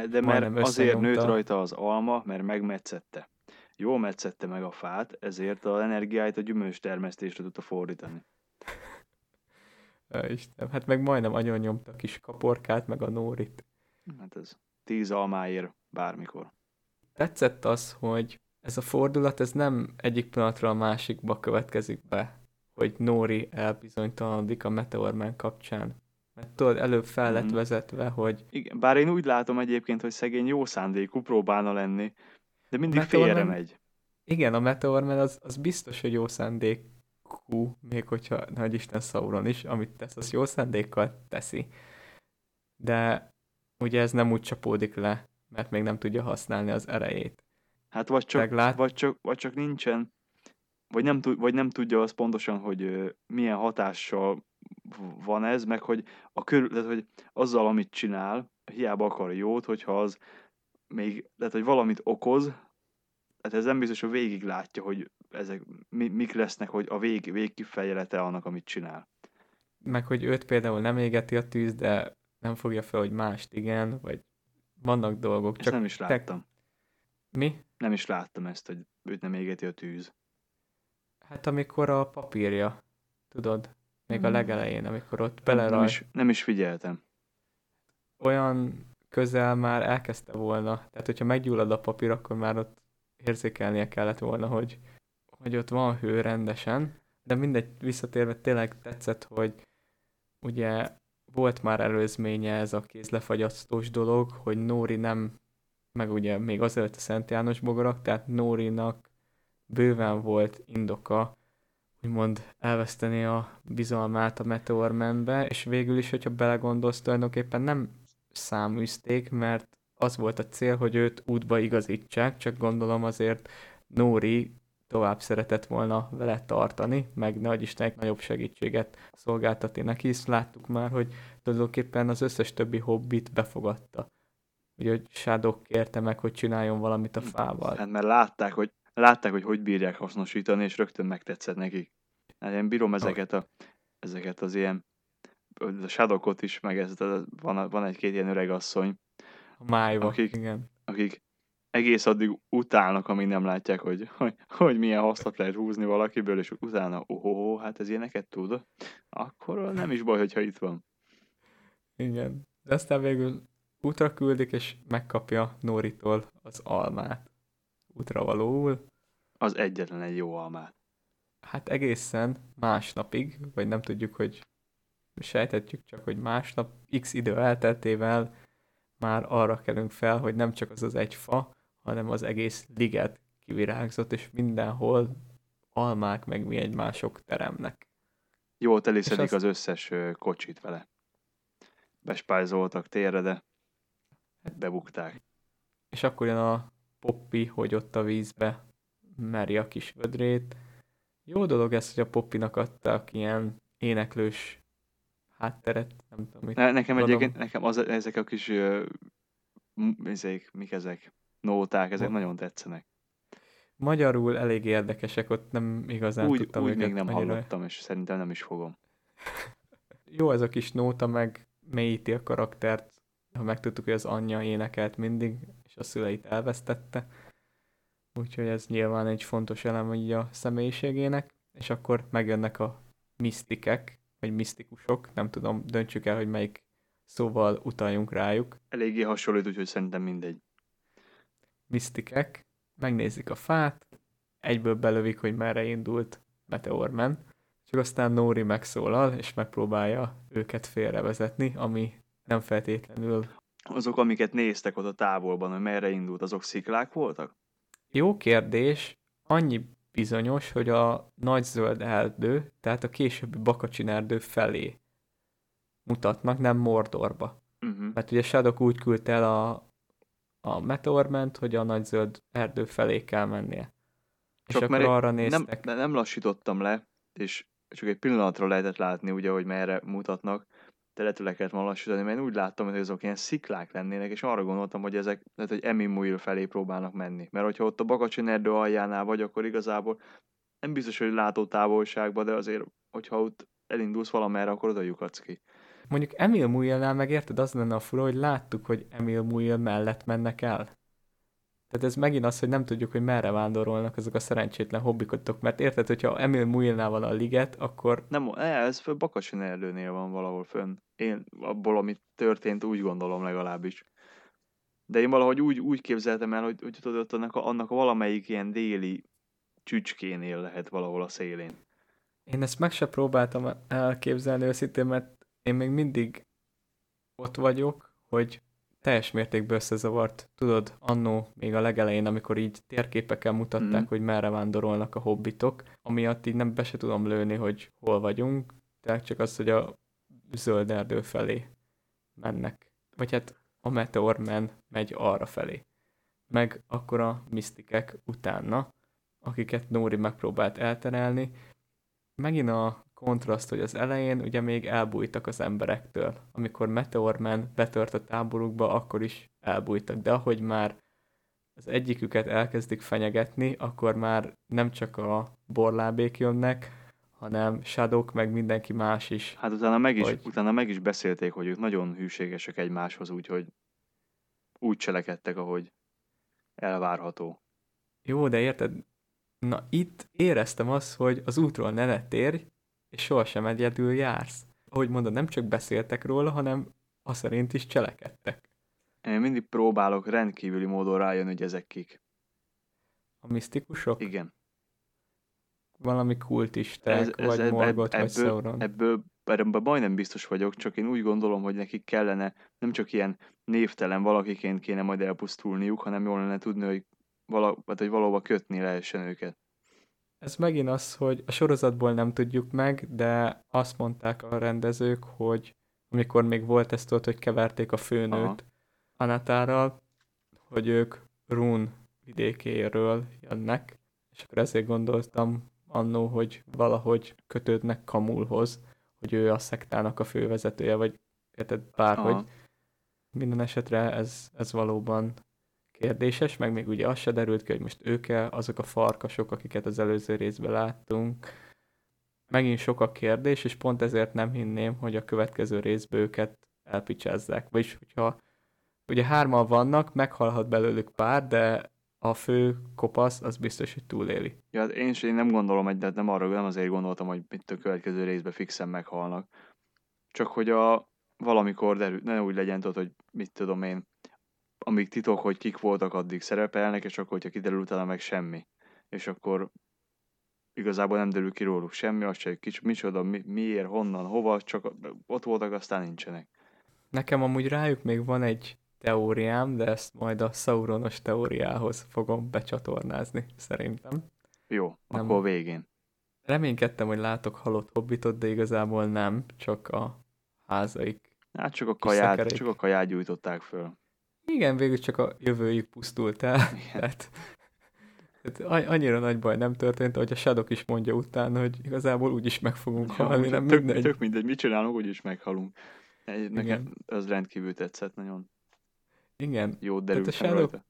De mert azért nőtt rajta az alma, mert megmetszette. Jól metszette meg a fát, ezért az energiáit a gyümölcs termesztésre tudta fordítani. Isten, hát meg majdnem agyon nyomta a kis kaporkát, meg a nórit. Hát ez tíz almáért bármikor. Tetszett az, hogy ez a fordulat, ez nem egyik pillanatra a másikba következik be, hogy Nóri elbizonytalanodik a Meteorman kapcsán. Mert tudod, előbb fel lett mm. vezetve, hogy... Igen, bár én úgy látom egyébként, hogy szegény jó szándékú próbálna lenni, de mindig Meteorman... félre megy. Igen, a Meteorman az, az biztos, hogy jó szándékú, még hogyha nagy Isten Sauron is, amit tesz, az jó szándékkal teszi. De ugye ez nem úgy csapódik le, mert még nem tudja használni az erejét. Hát vagy csak, Meglát... vagy csak, vagy csak nincsen, vagy nem, vagy nem tudja az pontosan, hogy milyen hatással van ez, meg hogy, a körül, tehát, hogy azzal, amit csinál, hiába akar jót, hogyha az még, tehát, hogy valamit okoz, tehát ez nem biztos, hogy végig látja, hogy ezek mi, mik lesznek, hogy a vég, végkifejlete annak, amit csinál. Meg, hogy őt például nem égeti a tűz, de nem fogja fel, hogy mást igen, vagy vannak dolgok. Ezt csak nem is láttam. Te... Mi? Nem is láttam ezt, hogy őt nem égeti a tűz. Hát amikor a papírja, tudod, még a Hmm. legelején, amikor ott Nem, nem, is, nem is figyeltem. olyan közel már elkezdte volna. Tehát, hogyha meggyullad a papír, akkor már ott érzékelnie kellett volna, hogy, hogy ott van hő rendesen. De mindegy, visszatérve tényleg tetszett, hogy ugye volt már előzménye ez a kézlefagyasztós dolog, hogy Nóri nem, meg ugye még azelőtt a Szent János bogarak, tehát Nórinak bőven volt indoka, úgymond elveszteni a bizalmát a Meteor Man-be, és végül is, hogyha belegondolsz, tulajdonképpen nem száműzték, mert az volt a cél, hogy őt útba igazítsák, csak gondolom azért Nóri tovább szeretett volna vele tartani, meg nagy Istenek nagyobb segítséget szolgáltatni neki, hisz láttuk már, hogy tulajdonképpen az összes többi hobbit befogadta. Ugye, hogy Shadow kérte meg, hogy csináljon valamit a fával. Hát mert látták, hogy látták, hogy hogy bírják hasznosítani, és rögtön megtetszett nekik. Hát én bírom ezeket, a, ezeket az ilyen a Shadowkot is, meg ez, van, van egy-két ilyen öreg asszony, A májva, Akik- igen. akik egész addig utálnak, amíg nem látják, hogy, hogy, hogy milyen hasznot lehet húzni valakiből, és utána, oh, hát ez ilyeneket tud, akkor nem is baj, hogyha itt van. Igen. De aztán végül útra küldik, és megkapja Nóritól az almát. Útra valóul. Az egyetlen egy jó almát. Hát egészen másnapig, vagy nem tudjuk, hogy sejtetjük csak, hogy másnap x idő elteltével már arra kelünk fel, hogy nem csak az az egy fa, hanem az egész liget kivirágzott, és mindenhol almák meg mi egymások teremnek. Jól teliszedik azt- az összes kocsit vele. Bespájzoltak térre, de bebukták. És akkor jön a Poppy, hogy ott a vízbe meri a kis vödrét. Jó dolog ez, hogy a Poppynak adtak ilyen éneklős hátteret, nem tudom mit. Ne, nekem Gondolom. egyébként, nekem az, ezek a kis, ezek, mik ezek? Nóták, ezek nagyon tetszenek. Magyarul elég érdekesek, ott nem igazán Úgy, tudtam úgy még nem annyira- hallottam, és szerintem nem is fogom. Jó ez a kis nóta, meg mélyíti a karaktert. Ha megtudtuk, hogy az anyja énekelt mindig, és a szüleit elvesztette. Úgyhogy ez nyilván egy fontos elem így a személyiségének. És akkor megjönnek a misztikek, vagy misztikusok, nem tudom, döntsük el, hogy melyik szóval utaljunk rájuk. Eléggé hasonlít, úgyhogy szerintem mindegy. Misztikek, megnézik a fát, egyből belövik, hogy merre indult Meteorman, csak aztán Nóri megszólal, és megpróbálja őket félrevezetni, ami nem feltétlenül Azok, amiket néztek ott a távolban, hogy merre indult, azok sziklák voltak? Jó kérdés, annyi bizonyos, hogy a nagy zöld erdő, tehát a későbbi Bakacsin erdő felé mutatnak, nem Mordorba. Uh-huh. Mert ugye Shadok úgy küldte el a, a Meteorment, hogy a nagy zöld erdő felé kell mennie. és Csak akkor mert arra Nem, néztek. de nem lassítottam le, és csak egy pillanatra lehetett látni, ugye, hogy merre mutatnak, de lehet, le kellett volna lassítani, mert én úgy láttam, hogy azok ilyen sziklák lennének, és arra gondoltam, hogy ezek, lehet, hogy Emimuil felé próbálnak menni. Mert hogyha ott a Bakacsin erdő aljánál vagy, akkor igazából nem biztos, hogy látó távolságban, de azért, hogyha ott elindulsz valamerre, akkor oda lyukadsz ki. Mondjuk Emil Muilnál meg érted, az lenne a fura, hogy láttuk, hogy Emil Muil mellett mennek el. Tehát ez megint az, hogy nem tudjuk, hogy merre vándorolnak azok a szerencsétlen hobbikotok, mert érted, hogyha Emil Muilnál van a liget, akkor Nem, ne, ez föl Bakacsin erdőnél van valahol fönn. Én abból, amit történt, úgy gondolom legalábbis. De én valahogy úgy, úgy képzeltem el, hogy, hogy tudod, ott annak a, annak a valamelyik ilyen déli csücskénél lehet valahol a szélén. Én ezt meg se próbáltam elképzelni őszintén, mert én még mindig ott vagyok, hogy teljes mértékben összezavart. Tudod, annó még a legelején, amikor így térképeken mutatták, Mhm. hogy merre vándorolnak a hobbitok, amiatt így nem be se tudom lőni, hogy hol vagyunk, tehát csak az, hogy a zöld erdő felé mennek. Vagy hát a Meteor Man megy arra felé. Meg akkor a misztikek utána, akiket Nóri megpróbált elterelni, megint a kontraszt, hogy az elején ugye még elbújtak az emberektől. Amikor Meteor Man betört a táborukba, akkor is elbújtak. De ahogy már az egyiküket elkezdik fenyegetni, akkor már nem csak a borlábék jönnek, hanem Shadow meg mindenki más is. Hát utána meg is, Hogy? utána meg is beszélték, hogy ők nagyon hűségesek egymáshoz, úgyhogy úgy cselekedtek, ahogy elvárható. Jó, de érted, Na itt éreztem azt, hogy az útról ne ne térj, és sohasem egyedül jársz. Ahogy mondod, nem csak beszéltek róla, hanem azt szerint is cselekedtek. Én mindig próbálok rendkívüli módon rájönni, hogy ezek kik. A misztikusok? Igen. Valami kultisták, ez, ez, vagy ez, Morgoth, ebből, vagy Sauron. Ebből, ebből majdnem biztos vagyok, csak én úgy gondolom, hogy nekik kellene nem csak ilyen névtelen valakiként kéne majd elpusztulniuk, hanem jól lenne tudni, hogy, vala, hát, hogy valóban kötni lehessen őket. Ez megint az, hogy a sorozatból nem tudjuk meg, de azt mondták a rendezők, hogy amikor még volt ezt ott, hogy keverték a főnőt Aha. Anatárral, hogy ők Rún vidékéről jönnek, és akkor ezért gondoltam annó, hogy valahogy kötődnek Kamulhoz, hogy ő a szektának a fővezetője, vagy érted, bárhogy. Aha. Minden esetre ez, ez valóban kérdéses, meg még ugye az se derült ki, hogy most ők-e azok a farkasok, akiket az előző részben láttunk. Megint sok a kérdés, és pont ezért nem hinném, hogy a következő részben őket elpicsázzák. Vagyis, hogyha ugye hárman vannak, meghalhat belőlük pár, de a fő kopasz az biztos, hogy túléli. Ja, hát én, én nem gondolom, hogy de nem arra, nem azért gondoltam, hogy itt a következő részben fixen meghalnak. Csak hogy a valamikor derül, ne úgy legyen tudod, hogy mit tudom én, amíg titok, hogy kik voltak, addig szerepelnek, és akkor, hogyha kiderül utána meg semmi. És akkor igazából nem derül ki róluk semmi, azt se, kicsi, micsoda, mi, miért, honnan, hova, csak ott voltak, aztán nincsenek. Nekem amúgy rájuk még van egy teóriám, de ezt majd a Sauronos teóriához fogom becsatornázni, szerintem. Jó, nem. akkor végén. Reménykedtem, hogy látok halott hobbitot, de igazából nem, csak a házaik. Hát csak a kaját, csak a kaját gyújtották föl. Igen, végül csak a jövőjük pusztult el. Tehát, tehát annyira nagy baj nem történt, hogy a Shadow is mondja utána, hogy igazából úgyis meg fogunk ja, halni, nem tök, mindegy. Tök mindegy, mit csinálunk, úgyis meghalunk. Nekem Igen. az rendkívül tetszett nagyon. Igen. Jó derült a Shadow, rajta.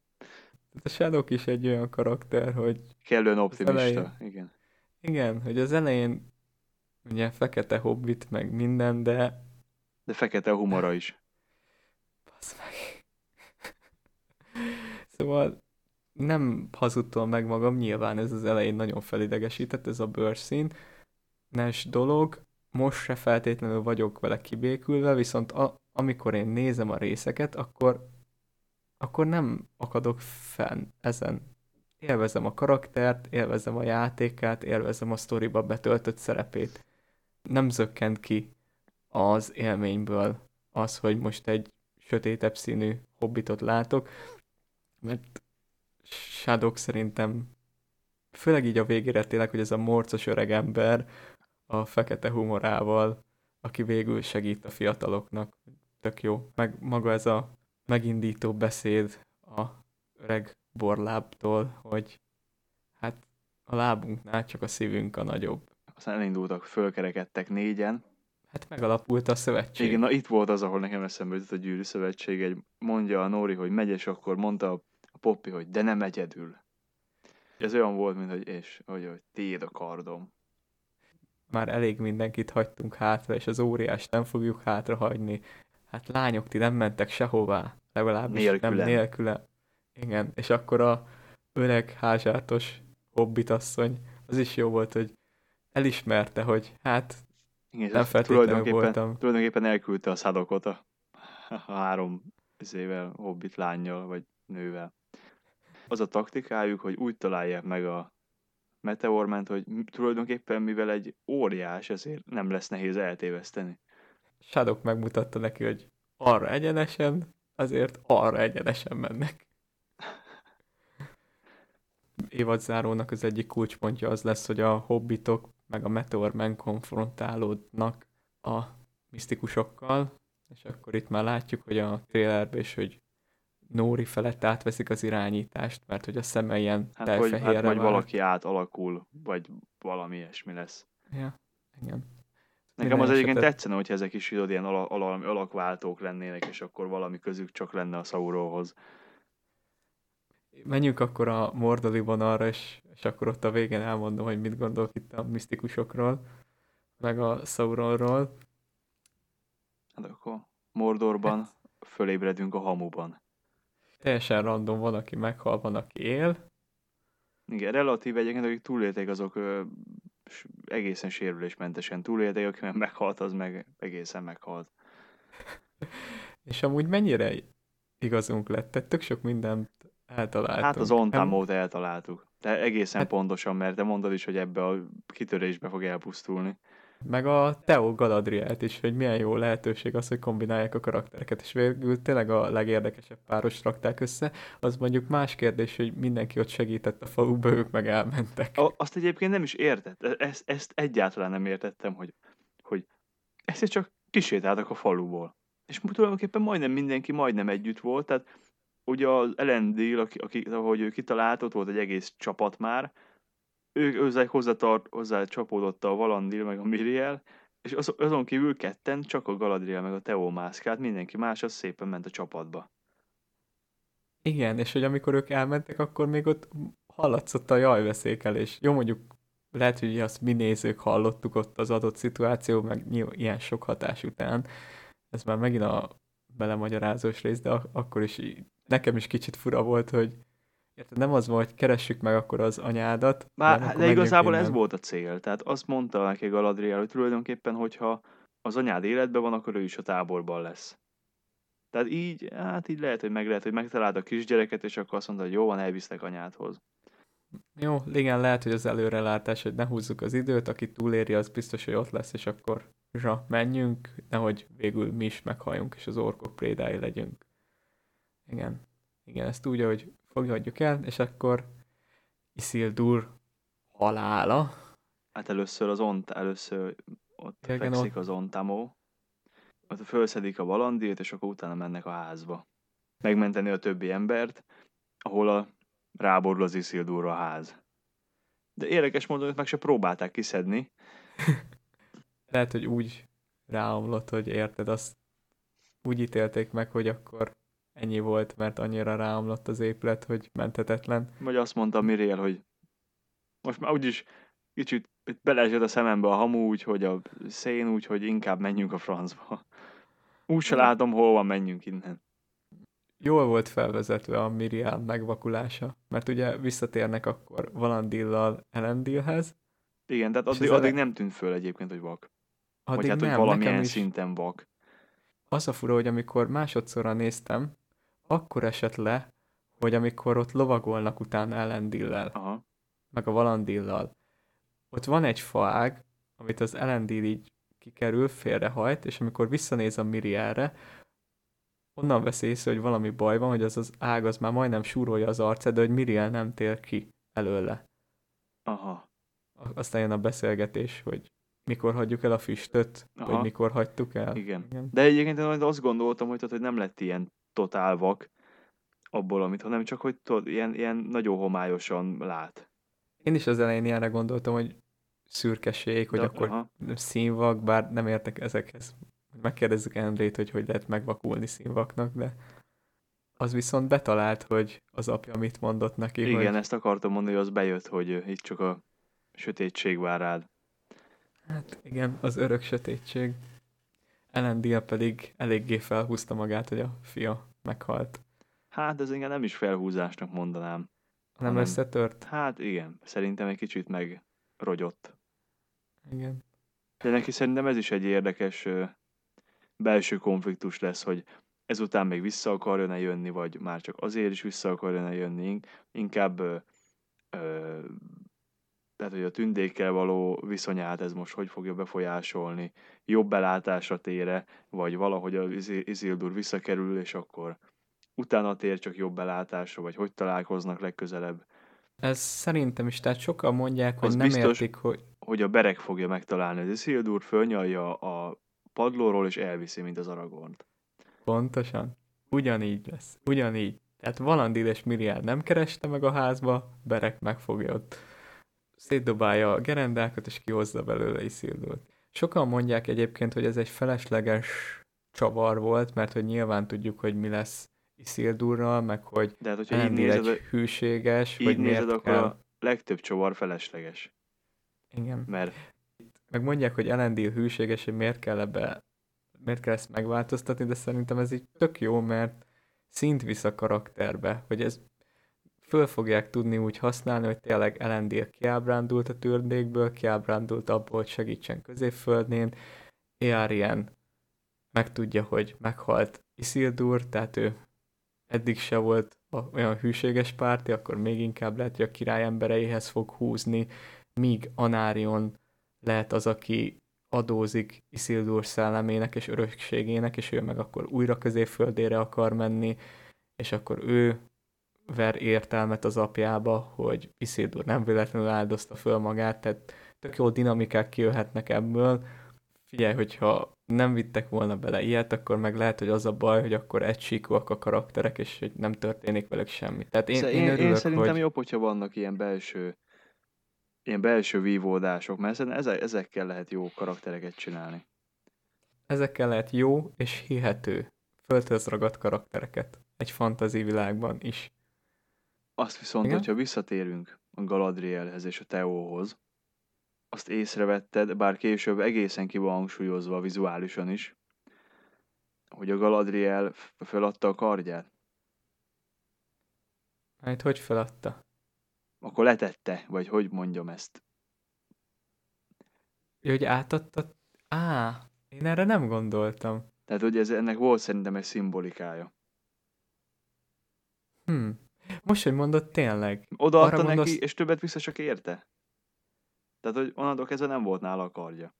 a Shadow is egy olyan karakter, hogy... Kellően optimista, elején, igen. Igen, hogy az elején ugye fekete hobbit, meg minden, de... De fekete humora is. Basz meg. Szóval nem hazudtam meg magam, nyilván ez az elején nagyon felidegesített, ez a bőrszín. Nes dolog, most se feltétlenül vagyok vele kibékülve, viszont a, amikor én nézem a részeket, akkor akkor nem akadok fenn ezen. Élvezem a karaktert, élvezem a játékát, élvezem a sztoriba betöltött szerepét. Nem zökkent ki az élményből az, hogy most egy sötétebb színű hobbitot látok, mert Shadow szerintem főleg így a végére tényleg, hogy ez a morcos öreg ember a fekete humorával, aki végül segít a fiataloknak. Tök jó. Meg maga ez a megindító beszéd a öreg borlábtól, hogy hát a lábunknál csak a szívünk a nagyobb. Aztán elindultak, fölkerekedtek négyen. Hát megalapult a szövetség. Igen, na itt volt az, ahol nekem eszembe jutott a gyűrű szövetség. Egy, mondja a Nóri, hogy megy, és akkor mondta a, a Poppi, hogy de nem egyedül. Ez olyan volt, mint hogy, és, hogy, hogy tiéd a kardom. Már elég mindenkit hagytunk hátra, és az óriás nem fogjuk hátra hagyni. Hát lányok, ti nem mentek sehová legalábbis nélküle. nem nélküle. Igen, és akkor a öreg házsátos hobbitasszony, az is jó volt, hogy elismerte, hogy hát Igen, nem feltétlenül tulajdonképpen, voltam. Tulajdonképpen elküldte a szadokot a, három ezével, hobbit lányjal, vagy nővel. Az a taktikájuk, hogy úgy találják meg a meteorment, hogy tulajdonképpen mivel egy óriás, ezért nem lesz nehéz eltéveszteni. Shadow megmutatta neki, hogy arra egyenesen, azért arra egyenesen mennek. Évadzárónak az egyik kulcspontja az lesz, hogy a hobbitok meg a Meteormen konfrontálódnak a misztikusokkal, és akkor itt már látjuk, hogy a trailerben is, hogy Nóri felett átveszik az irányítást, mert hogy a szeme ilyen hát, hogy, hát, vagy valaki átalakul, vagy valami ilyesmi lesz. Ja, igen. Nekem az egyébként tetszene, hogy ezek is tudod, ilyen al- al- alakváltók lennének, és akkor valami közük csak lenne a Sauróhoz. Menjünk akkor a Mordoli vonalra, és, és akkor ott a végén elmondom, hogy mit gondolok itt a misztikusokról, meg a Sauronról. Hát akkor Mordorban hát, fölébredünk a hamuban. Teljesen random, van, aki meghal, van, aki él. Igen, relatív egyébként, akik túlélték, azok ö, egészen sérülésmentesen túlélték, aki meg meghalt, az meg egészen meghalt. És amúgy mennyire igazunk lett? Tehát tök sok mindent eltaláltunk. Hát az ontámót eltaláltuk. De egészen Hát- pontosan, mert te mondod is, hogy ebbe a kitörésbe fog elpusztulni. Meg a Teo Galadrielt is, hogy milyen jó lehetőség az, hogy kombinálják a karaktereket, és végül tényleg a legérdekesebb páros rakták össze. Az mondjuk más kérdés, hogy mindenki ott segített a faluba, ők meg elmentek. A, azt egyébként nem is értett. Ezt, ezt egyáltalán nem értettem, hogy, hogy ezt csak kisétáltak a faluból. És tulajdonképpen majdnem mindenki majdnem együtt volt, tehát ugye az Elendil, aki, aki, ahogy ő kitalált, ott volt egy egész csapat már, ők hozzá, hozzátart, hozzá csapódott a Valandil meg a Miriel, és az, azon kívül ketten csak a Galadriel meg a Teó mászkált, mindenki más az szépen ment a csapatba. Igen, és hogy amikor ők elmentek, akkor még ott hallatszott a jajveszékelés. Jó, mondjuk lehet, hogy azt mi nézők hallottuk ott az adott szituáció, meg ilyen sok hatás után. Ez már megint a belemagyarázós rész, de ak- akkor is nekem is kicsit fura volt, hogy érted, nem az volt, hogy keressük meg akkor az anyádat. Bár, hanem de, igazából ez innen. volt a cél. Tehát azt mondta neki Galadriel, hogy tulajdonképpen, hogyha az anyád életben van, akkor ő is a táborban lesz. Tehát így, hát így lehet, hogy meg lehet, hogy megtalált a kisgyereket, és akkor azt mondta, hogy jó van, elvisznek anyádhoz. Jó, igen, lehet, hogy az előrelátás, hogy ne húzzuk az időt, aki túléri, az biztos, hogy ott lesz, és akkor zsa, menjünk, nehogy végül mi is meghalljunk, és az orkok prédái legyünk. Igen, igen, ezt úgy, hogy fogadjuk el, és akkor Isildur halála. Hát először az ont, először ott Igen, fekszik az ontamó, ott felszedik a valandírt, és akkor utána mennek a házba. Megmenteni a többi embert, ahol a ráborul az Isildurra a ház. De érdekes módon őt meg se próbálták kiszedni, Lehet, hogy úgy ráomlott, hogy érted, azt úgy ítélték meg, hogy akkor ennyi volt, mert annyira ráomlott az épület, hogy menthetetlen. Vagy azt mondta Miriel, hogy most már úgyis kicsit beleesett a szemembe a hamu, úgyhogy a szén, úgyhogy inkább menjünk a francba. Úgy se látom, hol van, menjünk innen. Jól volt felvezetve a Miriel megvakulása, mert ugye visszatérnek akkor Valandillal Elendilhez, Igen, tehát addig, addig nem tűnt föl egyébként, hogy vak. addig Vagy hát, hogy nem, valamilyen nekem is szinten vak. az a fura, hogy amikor másodszorra néztem, akkor esett le, hogy amikor ott lovagolnak utána Elendillel, Aha. meg a Valandillal, ott van egy faág, amit az Elendil így kikerül, félrehajt, és amikor visszanéz a Mirielre, onnan vesz észre, hogy valami baj van, hogy az az ág az már majdnem súrolja az arcát, de hogy Miriel nem tér ki előle. Aha. Aztán jön a beszélgetés, hogy mikor hagyjuk el a füstöt, Aha. vagy mikor hagytuk el. Igen. Igen. De egyébként én azt gondoltam, hogy, tudod, hogy nem lett ilyen totál vak abból, amit, hanem csak, hogy tudod, ilyen, ilyen nagyon homályosan lát. Én is az elején ilyenre gondoltam, hogy szürkeség, hogy De- akkor aha. színvak, bár nem értek ezekhez. Megkérdezzük Endrét, hogy hogy lehet megvakulni színvaknak, de az viszont betalált, hogy az apja mit mondott neki, Igen, hogy ezt akartam mondani, hogy az bejött, hogy itt csak a sötétség vár rád. hát igen, az örök sötétség. Elendil pedig eléggé felhúzta magát, hogy a fia meghalt. Hát ez engem nem is felhúzásnak mondanám. Nem Hanem- összetört? Hát igen, szerintem egy kicsit megrogyott. Igen. De neki szerintem ez is egy érdekes ö, belső konfliktus lesz, hogy ezután még vissza akarjon-e jönni, vagy már csak azért is vissza akarjon-e jönni, In- inkább ö, ö, tehát, hogy a tündékkel való viszonyát ez most hogy fogja befolyásolni, jobb belátásra tére, vagy valahogy a Izi- Isildur visszakerül, és akkor utána tér csak jobb belátásra, vagy hogy találkoznak legközelebb, Ez szerintem is, tehát sokan mondják, hogy Az nem biztos. értik, hogy hogy a berek fogja megtalálni az Isildur, fölnyalja a padlóról, és elviszi, mint az Aragornt. Pontosan. Ugyanígy lesz. Ugyanígy. Tehát Valandil és Miriel nem kereste meg a házba, Berek megfogja ott. Szétdobálja a gerendákat, és kihozza belőle Isildurt. Sokan mondják egyébként, hogy ez egy felesleges csavar volt, mert hogy nyilván tudjuk, hogy mi lesz Isildurral, meg hogy De hát, hogyha így nézed, egy hűséges, így hogy nézed miért akkor kell. a legtöbb csavar felesleges. Igen. Mert Meg mondják, hogy Elendil hűséges, hogy miért kell ebbe, miért kell ezt megváltoztatni, de szerintem ez így tök jó, mert szint visz a karakterbe, hogy ez föl fogják tudni úgy használni, hogy tényleg Elendil kiábrándult a türdékből, kiábrándult abból, hogy segítsen középföldnén, Earien megtudja, hogy meghalt Isildur, tehát ő eddig se volt olyan hűséges párti, akkor még inkább lehet, hogy a király embereihez fog húzni, míg Anárion lehet az, aki adózik Isildur szellemének és örökségének, és ő meg akkor újra középföldére akar menni, és akkor ő ver értelmet az apjába, hogy Isildur nem véletlenül áldozta föl magát, tehát tök jó dinamikák kijöhetnek ebből. Figyelj, hogyha nem vittek volna bele ilyet, akkor meg lehet, hogy az a baj, hogy akkor egysíkúak a karakterek, és hogy nem történik velük semmi. Tehát én, én, én, örülök, én szerintem hogy... jobb, hogyha vannak ilyen belső ilyen belső vívódások, mert ezek, ezekkel lehet jó karaktereket csinálni. Ezekkel lehet jó és hihető, földhöz ragadt karaktereket egy fantazi világban is. Azt viszont, Igen? hogyha visszatérünk a Galadrielhez és a Teóhoz, azt észrevetted, bár később egészen ki van hangsúlyozva vizuálisan is, hogy a Galadriel feladta a kardját. Hát hogy feladta? Akkor letette, vagy hogy mondjam ezt? Ja, hogy átadta? Á, én erre nem gondoltam. Tehát, hogy ez, ennek volt szerintem egy szimbolikája. Hm. Most, hogy mondod, tényleg. Odaadta neki, mondasz... és többet vissza csak érte. Tehát, hogy onnantól kezdve nem volt nála a kardja.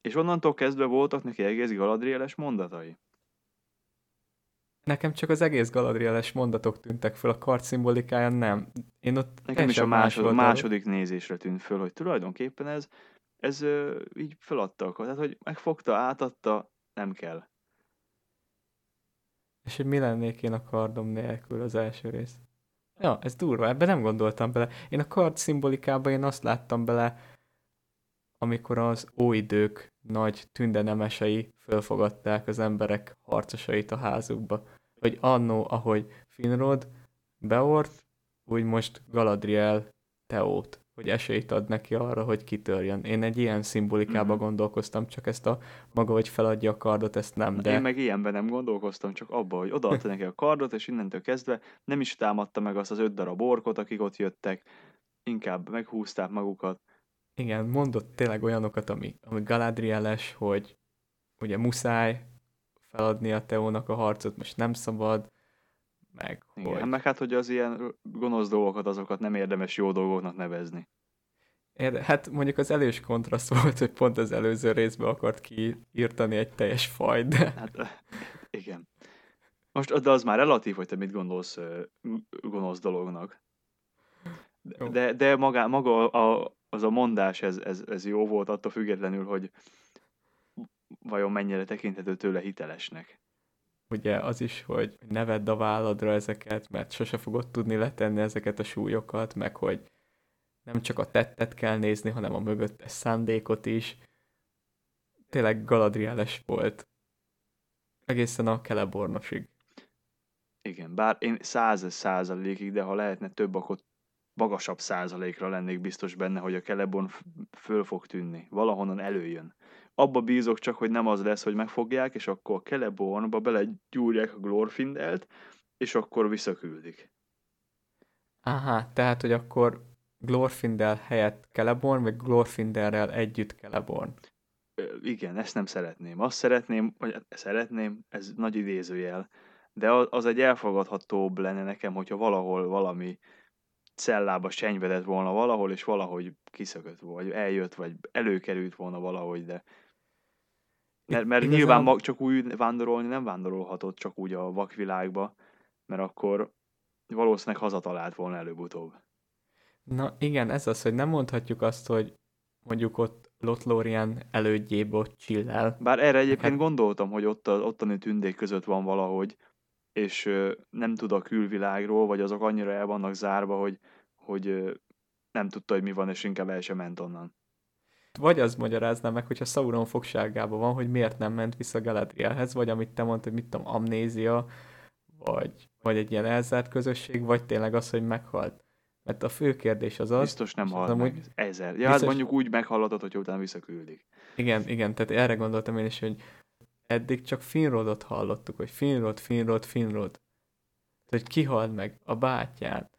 És onnantól kezdve voltak neki egész Galadrieles mondatai. Nekem csak az egész Galadrieles mondatok tűntek föl, a kard szimbolikája nem. Én ott Nekem is a másod, második nézésre tűnt föl, hogy tulajdonképpen ez, ez így feladta a Tehát, hogy megfogta, átadta, nem kell. És hogy mi lennék én a kardom nélkül az első rész? Ja, ez durva, ebben nem gondoltam bele. Én a kard szimbolikába én azt láttam bele, amikor az óidők nagy tündenemesei fölfogadták az emberek harcosait a házukba. Hogy annó, ahogy Finrod beort, úgy most Galadriel Teót, hogy esélyt ad neki arra, hogy kitörjön. Én egy ilyen szimbolikába mm-hmm. gondolkoztam, csak ezt a maga, hogy feladja a kardot, ezt nem, de... Én meg ilyenben nem gondolkoztam, csak abba, hogy odaadta neki a kardot, és innentől kezdve nem is támadta meg azt az öt darab orkot, akik ott jöttek, inkább meghúzták magukat, igen, mondott tényleg olyanokat, ami, ami Galadrieles, hogy ugye muszáj feladni a Teónak a harcot, most nem szabad, meg Igen, hogy... meg hát, hogy az ilyen gonosz dolgokat, azokat nem érdemes jó dolgoknak nevezni. Érde, hát mondjuk az elős kontraszt volt, hogy pont az előző részben akart kiírtani egy teljes fajt, de... Hát, igen. Most, de az már relatív, hogy te mit gondolsz gonosz dolognak. De, de maga, maga a, az a mondás, ez, ez, ez jó volt attól függetlenül, hogy vajon mennyire tekinthető tőle hitelesnek. Ugye az is, hogy ne vedd a válladra ezeket, mert sose fogod tudni letenni ezeket a súlyokat, meg hogy nem csak a tettet kell nézni, hanem a mögöttes szándékot is. Tényleg galadrieles volt. Egészen a Kelebornosig. Igen, bár én száz százalékig, de ha lehetne több, akkor magasabb százalékra lennék biztos benne, hogy a Kelebon föl fog tűnni. Valahonnan előjön. Abba bízok csak, hogy nem az lesz, hogy megfogják, és akkor a Celebornba belegyúrják a Glorfindelt, és akkor visszaküldik. Aha, tehát, hogy akkor Glorfindel helyett Celeborn, vagy Glorfindelrel együtt Celeborn. Igen, ezt nem szeretném. Azt szeretném, vagy szeretném, ez nagy idézőjel, de az egy elfogadhatóbb lenne nekem, hogyha valahol valami cellába senyvedett volna valahol, és valahogy kiszökött, vagy eljött, vagy előkerült volna valahogy, de mert, mert Igazán... nyilván mag, csak úgy vándorolni nem vándorolhatott csak úgy a vakvilágba, mert akkor valószínűleg hazatalált volna előbb-utóbb. Na igen, ez az, hogy nem mondhatjuk azt, hogy mondjuk ott Lotlorian elődjébe ott csillel. Bár erre egyébként hát... gondoltam, hogy ott a, ottani tündék között van valahogy, és nem tud a külvilágról, vagy azok annyira el vannak zárva, hogy, hogy nem tudta, hogy mi van, és inkább el sem ment onnan. Vagy az magyarázná meg, hogyha Sauron fogságában van, hogy miért nem ment vissza Galadrielhez, vagy amit te mondtad, hogy mit tudom, amnézia, vagy, vagy egy ilyen elzárt közösség, vagy tényleg az, hogy meghalt. Mert a fő kérdés az az... Biztos nem halt meg. Hogy... Ezer. Ja, hát biztos... hát mondjuk úgy meghallatod, hogy utána visszaküldik. Igen, igen, tehát erre gondoltam én is, hogy eddig csak Finrodot hallottuk, hogy Finrod, Finrod, Finrod. De hogy kihalt meg a bátyját.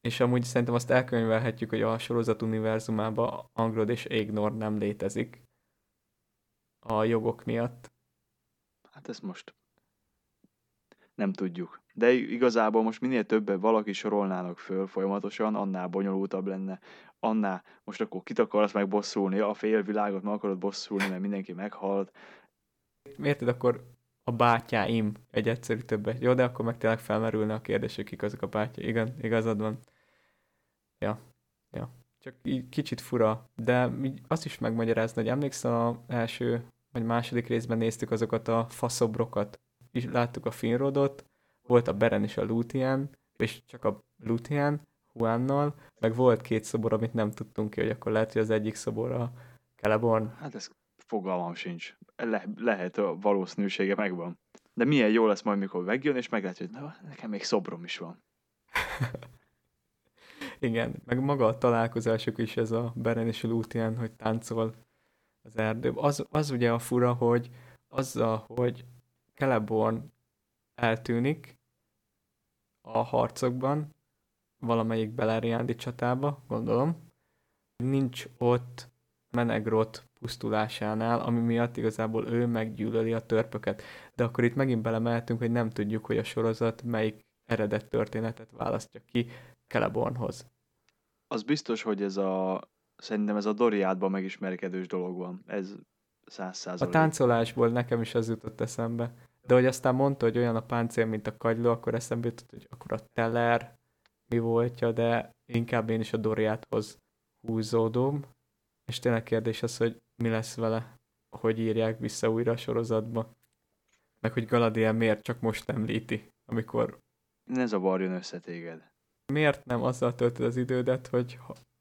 És amúgy szerintem azt elkönyvelhetjük, hogy a sorozat univerzumában Angrod és Ignor nem létezik a jogok miatt. Hát ezt most nem tudjuk. De igazából most minél többet valaki sorolnának föl folyamatosan, annál bonyolultabb lenne, annál most akkor kit akarsz meg bosszulni, a fél világot meg akarod bosszulni, mert mindenki meghalt. Érted, akkor a bátyáim egy egyszerű többet. Jó, de akkor meg tényleg felmerülne a kérdés, hogy kik azok a bátyá. Igen, igazad van. Ja, ja. Csak így kicsit fura, de azt is megmagyarázni, hogy emlékszel a első vagy második részben néztük azokat a faszobrokat, és láttuk a Finrodot, volt a Beren és a Lúthien, és csak a Lúthien, Juannal, meg volt két szobor, amit nem tudtunk ki, hogy akkor lehet, hogy az egyik szobor a Celeborn. Hát ez fogalmam sincs. Le, lehet a valószínűsége megvan. De milyen jó lesz majd, mikor megjön, és meglátja, hogy na, nekem még szobrom is van. Igen, meg maga a találkozásuk is ez a Beren és Lúthien, hogy táncol az erdő. Az, az ugye a fura, hogy azzal, hogy Celeborn eltűnik a harcokban, valamelyik Beleriandi csatába, gondolom, nincs ott Menegrot pusztulásánál, ami miatt igazából ő meggyűlöli a törpöket. De akkor itt megint belemeltünk, hogy nem tudjuk, hogy a sorozat melyik eredet történetet választja ki Celebornhoz. Az biztos, hogy ez a Szerintem ez a Doriádban megismerkedős dolog van. Ez száz százalék. A táncolásból nekem is az jutott eszembe. De hogy aztán mondta, hogy olyan a páncél, mint a kagyló, akkor eszembe jutott, hogy akkor a teller mi voltja, de inkább én is a Doriáthoz húzódom. És tényleg kérdés az, hogy mi lesz vele, hogy írják vissza újra a sorozatba. Meg hogy Galadriel miért csak most említi, amikor... Ne zavarjon össze téged. Miért nem azzal töltöd az idődet, hogy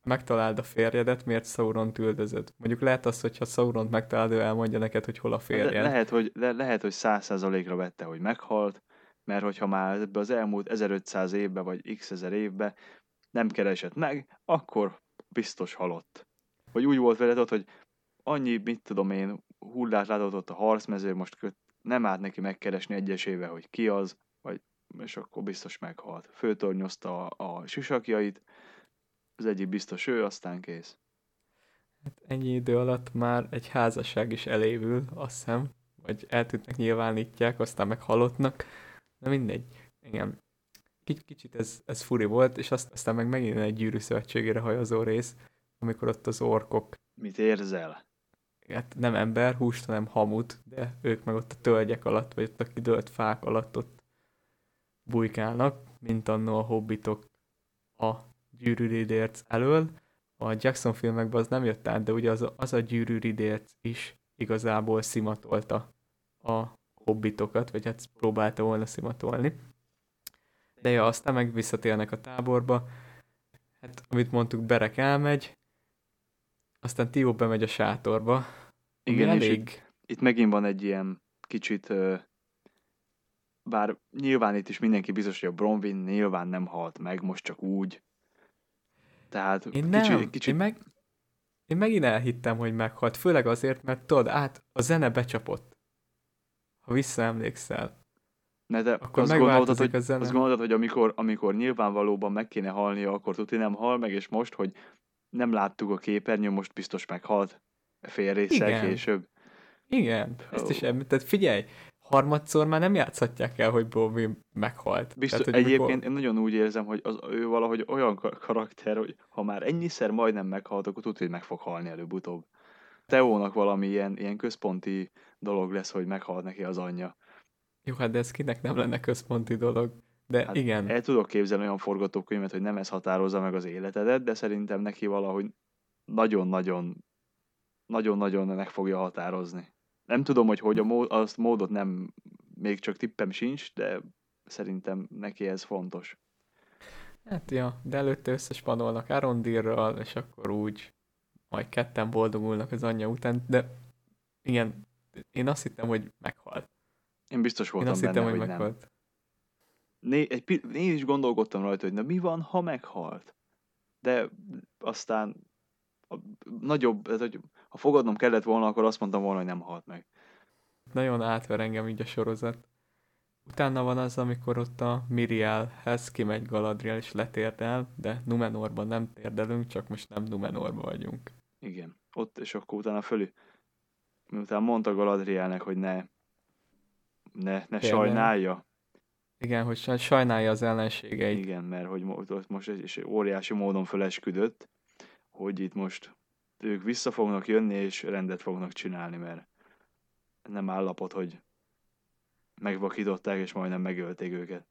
megtaláld a férjedet, miért sauron üldözöd? Mondjuk lehet az, hogyha Sauron megtalálod, ő elmondja neked, hogy hol a férjed. Le- lehet, hogy, le- lehet, hogy száz százalékra vette, hogy meghalt, mert hogyha már ebbe az elmúlt 1500 évbe, vagy x ezer évbe nem keresett meg, akkor biztos halott. Vagy úgy volt veled ott, hogy annyi, mit tudom én, hullát látott ott a harcmező, most nem állt neki megkeresni egyesével, hogy ki az, vagy, és akkor biztos meghalt. Főtornyozta a, a sisakjait, az egyik biztos ő, aztán kész. Hát ennyi idő alatt már egy házasság is elévül, azt hiszem, vagy eltűntnek nyilvánítják, aztán meg halottnak. Na mindegy. Igen. Kic- kicsit ez, ez furi volt, és azt, aztán meg megint egy gyűrű szövetségére hajazó rész, amikor ott az orkok. Mit érzel? Hát nem ember, húst, hanem hamut, de ők meg ott a tölgyek alatt, vagy ott a kidőlt fák alatt ott bujkálnak, mint annó a hobbitok a gyűrűridérc elől. A Jackson filmekben az nem jött át, de ugye az, az a gyűrűridérc is igazából szimatolta a hobbitokat, vagy hát próbálta volna szimatolni. De ja, aztán meg visszatérnek a táborba. Hát, amit mondtuk, Berek elmegy, aztán Tio bemegy a sátorba. Igen, elég... Itt, itt megint van egy ilyen kicsit, bár nyilván itt is mindenki biztos, hogy a Bronwyn nyilván nem halt meg, most csak úgy, tehát én nem, kicsi, kicsi... Én, meg, én megint elhittem, hogy meghalt, főleg azért, mert tudod, át a zene becsapott. Ha visszaemlékszel. Ne, de akkor azt gondoltad, hogy, a zene. azt gondoltad, hogy amikor, amikor nyilvánvalóban meg kéne halnia, akkor tuti nem hal meg, és most, hogy nem láttuk a képernyőn, most biztos meghalt fél résszel később. Igen, ezt is említett. Figyelj, harmadszor már nem játszhatják el, hogy Bobby meghalt. Biztos, Tehát, egyébként mikor... én nagyon úgy érzem, hogy az, ő valahogy olyan karakter, hogy ha már ennyiszer majdnem meghalt, akkor tudja, hogy meg fog halni előbb-utóbb. Teónak valami ilyen, ilyen központi dolog lesz, hogy meghalt neki az anyja. Jó, hát de ez kinek nem lenne központi dolog. De hát igen. El tudok képzelni olyan forgatókönyvet, hogy nem ez határozza meg az életedet, de szerintem neki valahogy nagyon-nagyon nagyon-nagyon meg fogja határozni. Nem tudom, hogy hogy a mód, azt módot nem, még csak tippem sincs, de szerintem neki ez fontos. Hát ja, de előtte összespanolnak Arondirral, és akkor úgy majd ketten boldogulnak az anyja után, de igen, én azt hittem, hogy meghalt. Én biztos voltam én azt benne, hittem, hogy, hogy meghalt. Nem. Né, egy, én is gondolkodtam rajta, hogy na mi van, ha meghalt? De aztán a nagyobb, ez, hogy ha fogadnom kellett volna, akkor azt mondtam volna, hogy nem halt meg. Nagyon átver engem így a sorozat. Utána van az, amikor ott a Mirielhez kimegy Galadriel és letérdel, de Numenorban nem térdelünk, csak most nem Numenorban vagyunk. Igen. Ott, és akkor utána fölül, miután mondta Galadrielnek, hogy ne, ne, ne sajnálja. Igen, hogy sajnálja az ellenségeit. Igen, mert hogy ott most egy óriási módon fölesküdött, hogy itt most ők vissza fognak jönni, és rendet fognak csinálni, mert nem állapot, hogy megvakították, és majdnem megölték őket.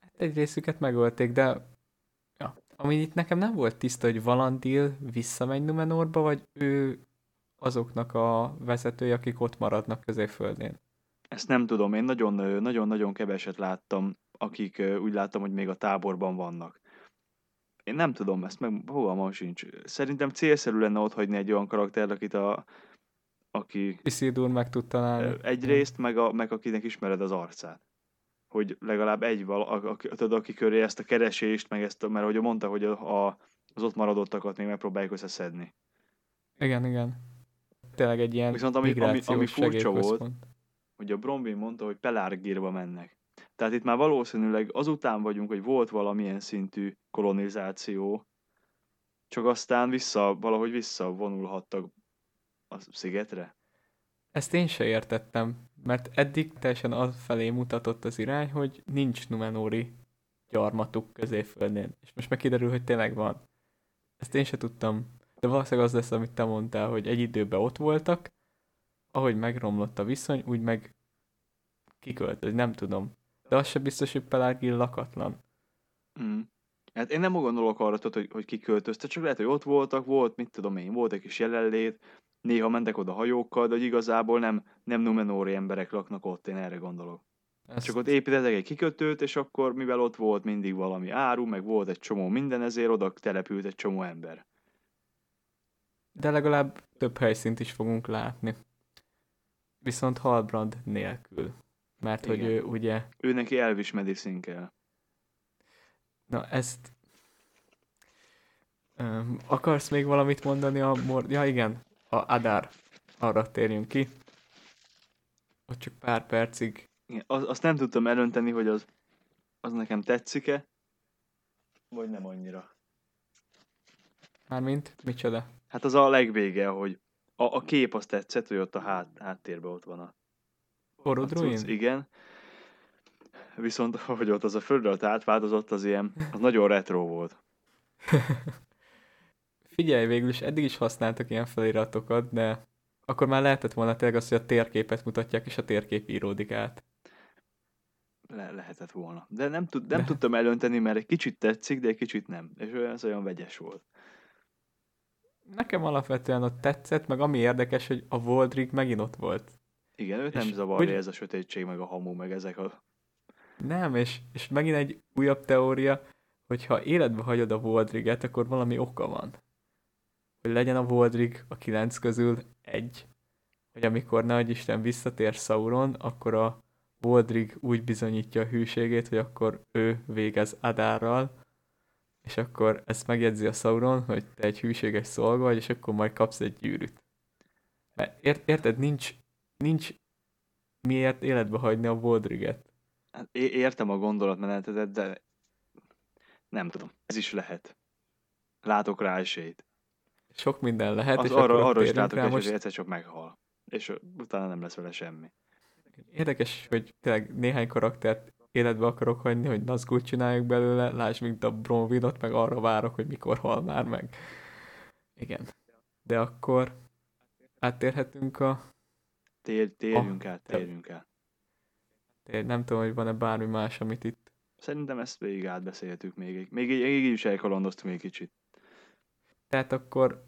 Hát egy részüket megölték, de ja. ami itt nekem nem volt tiszta, hogy Valandil visszamegy Numenorba, vagy ő azoknak a vezetői, akik ott maradnak középföldén. Ezt nem tudom, én nagyon-nagyon keveset láttam, akik úgy láttam, hogy még a táborban vannak. Én nem tudom, ezt meg fogalmam sincs. Szerintem célszerű lenne ott hagyni egy olyan karakter, akit a, aki... Isildur meg tud találni. Egyrészt, meg, a, meg akinek ismered az arcát. Hogy legalább egy val, aki, tudod, aki köré ezt a keresést, meg ezt, mert hogy mondta, hogy a, a, az ott maradottakat még megpróbáljuk összeszedni. Igen, igen. Tényleg egy ilyen Viszont ami, ami, ami furcsa volt, hogy a Brombin mondta, hogy Pelárgírba mennek. Tehát itt már valószínűleg azután vagyunk, hogy volt valamilyen szintű kolonizáció, csak aztán vissza, valahogy visszavonulhattak a szigetre? Ezt én se értettem, mert eddig teljesen az felé mutatott az irány, hogy nincs Numenóri gyarmatuk középföldén. És most meg kiderül, hogy tényleg van. Ezt én se tudtam. De valószínűleg az lesz, amit te mondtál, hogy egy időben ott voltak, ahogy megromlott a viszony, úgy meg kiköltött, nem tudom. De az se biztos, hogy Pelágil lakatlan. Mm. Hát én nem gondolok arra, hogy, hogy kiköltözte, csak lehet, hogy ott voltak, volt, mit tudom én, volt egy kis jelenlét, néha mentek oda hajókkal, de hogy igazából nem, nem Numenóri emberek laknak ott, én erre gondolok. Ezt... Csak ott építettek egy kikötőt, és akkor mivel ott volt mindig valami áru, meg volt egy csomó minden, ezért oda települt egy csomó ember. De legalább több helyszínt is fogunk látni. Viszont Halbrand nélkül. Mert Igen. hogy ő ugye... Ő neki Elvis medicine kell. Na ezt... Um, akarsz még valamit mondani a mor... Ja igen, a Adár. Arra térjünk ki. Ott csak pár percig. Igen, az, azt nem tudtam elönteni, hogy az, az nekem tetszik-e, vagy nem annyira. Mármint? Micsoda? Hát az a legvége, hogy a, a kép azt tetszett, hogy ott a hát, háttérben ott van a... Orodruin? Igen. Viszont, hogy ott az a földről átváltozott, az ilyen, az nagyon retro volt. Figyelj, végül is eddig is használtak ilyen feliratokat, de akkor már lehetett volna tényleg az, hogy a térképet mutatják, és a térkép íródik át. Le- lehetett volna. De nem, tud, nem de... tudtam elönteni, mert egy kicsit tetszik, de egy kicsit nem. És olyan, ez olyan vegyes volt. Nekem alapvetően ott tetszett, meg ami érdekes, hogy a Voldrig megint ott volt. Igen, őt és nem zavarja hogy... ez a sötétség, meg a hamu, meg ezek a... Nem, és, és megint egy újabb teória, hogyha életbe hagyod a Voldriget, akkor valami oka van hogy legyen a Voldrig a kilenc közül egy, hogy amikor nagy Isten visszatér Sauron, akkor a Voldrig úgy bizonyítja a hűségét, hogy akkor ő végez Adárral, és akkor ezt megjegyzi a Sauron, hogy te egy hűséges szolga vagy, és akkor majd kapsz egy gyűrűt. Mert ért, érted, nincs, nincs miért életbe hagyni a Voldriget. Hát értem a gondolatmenetedet, de nem tudom, ez is lehet. Látok rá esélyt sok minden lehet. Az és arra, arra is látok, rá, most... egyszer csak meghal. És utána nem lesz vele semmi. Érdekes, hogy tényleg néhány karaktert életbe akarok hagyni, hogy Nazgul csináljuk belőle, lásd, mint a Bronwynot, meg arra várok, hogy mikor hal már meg. Igen. De akkor áttérhetünk a... Tér, térjünk a... át, térjünk át. Tér, nem tudom, hogy van-e bármi más, amit itt... Szerintem ezt végig átbeszéltük még. Még így, így is elkalandoztunk még kicsit. Tehát akkor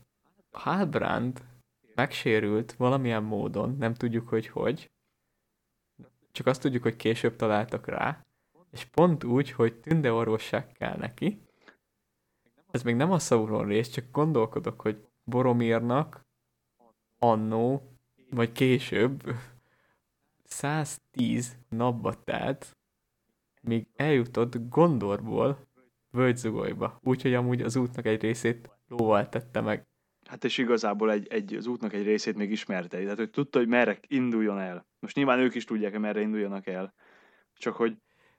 Halbrand megsérült valamilyen módon, nem tudjuk, hogy hogy, csak azt tudjuk, hogy később találtak rá, és pont úgy, hogy tünde orvosság kell neki. Ez még nem a Sauron rész, csak gondolkodok, hogy Boromirnak annó, vagy később 110 napba telt, míg eljutott Gondorból Völgyzugolyba. Úgyhogy amúgy az útnak egy részét lóval tette meg. Hát és igazából egy, egy, az útnak egy részét még ismerte. Tehát hogy tudta, hogy merre induljon el. Most nyilván ők is tudják, hogy merre induljanak el. Csak hogy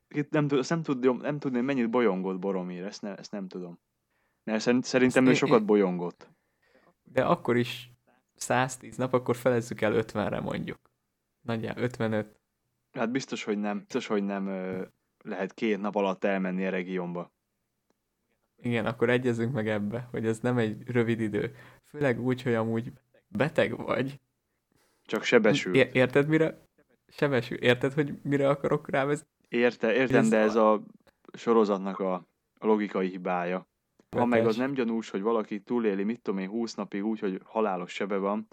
itt nem, azt nem, tudom, nem tudném, mennyit bolyongott Boromir, ezt, ne, ezt nem tudom. Mert szerint- szerintem ő sokat bolyongott. De akkor is 110 nap, akkor felezzük el 50-re mondjuk. Nagyjából 55. Hát biztos, hogy nem, biztos, hogy nem ö, lehet két nap alatt elmenni a regionba. Igen, akkor egyezünk meg ebbe, hogy ez nem egy rövid idő. Főleg úgy, hogy amúgy beteg vagy. Csak sebesül. É- érted mire? Sebesül. Érted, hogy mire akarok rávezetni? Érte, értem, Ez de ez a sorozatnak a, logikai hibája. Ha meg az nem gyanús, hogy valaki túléli, mit tudom én, 20 napig úgy, hogy halálos sebe van,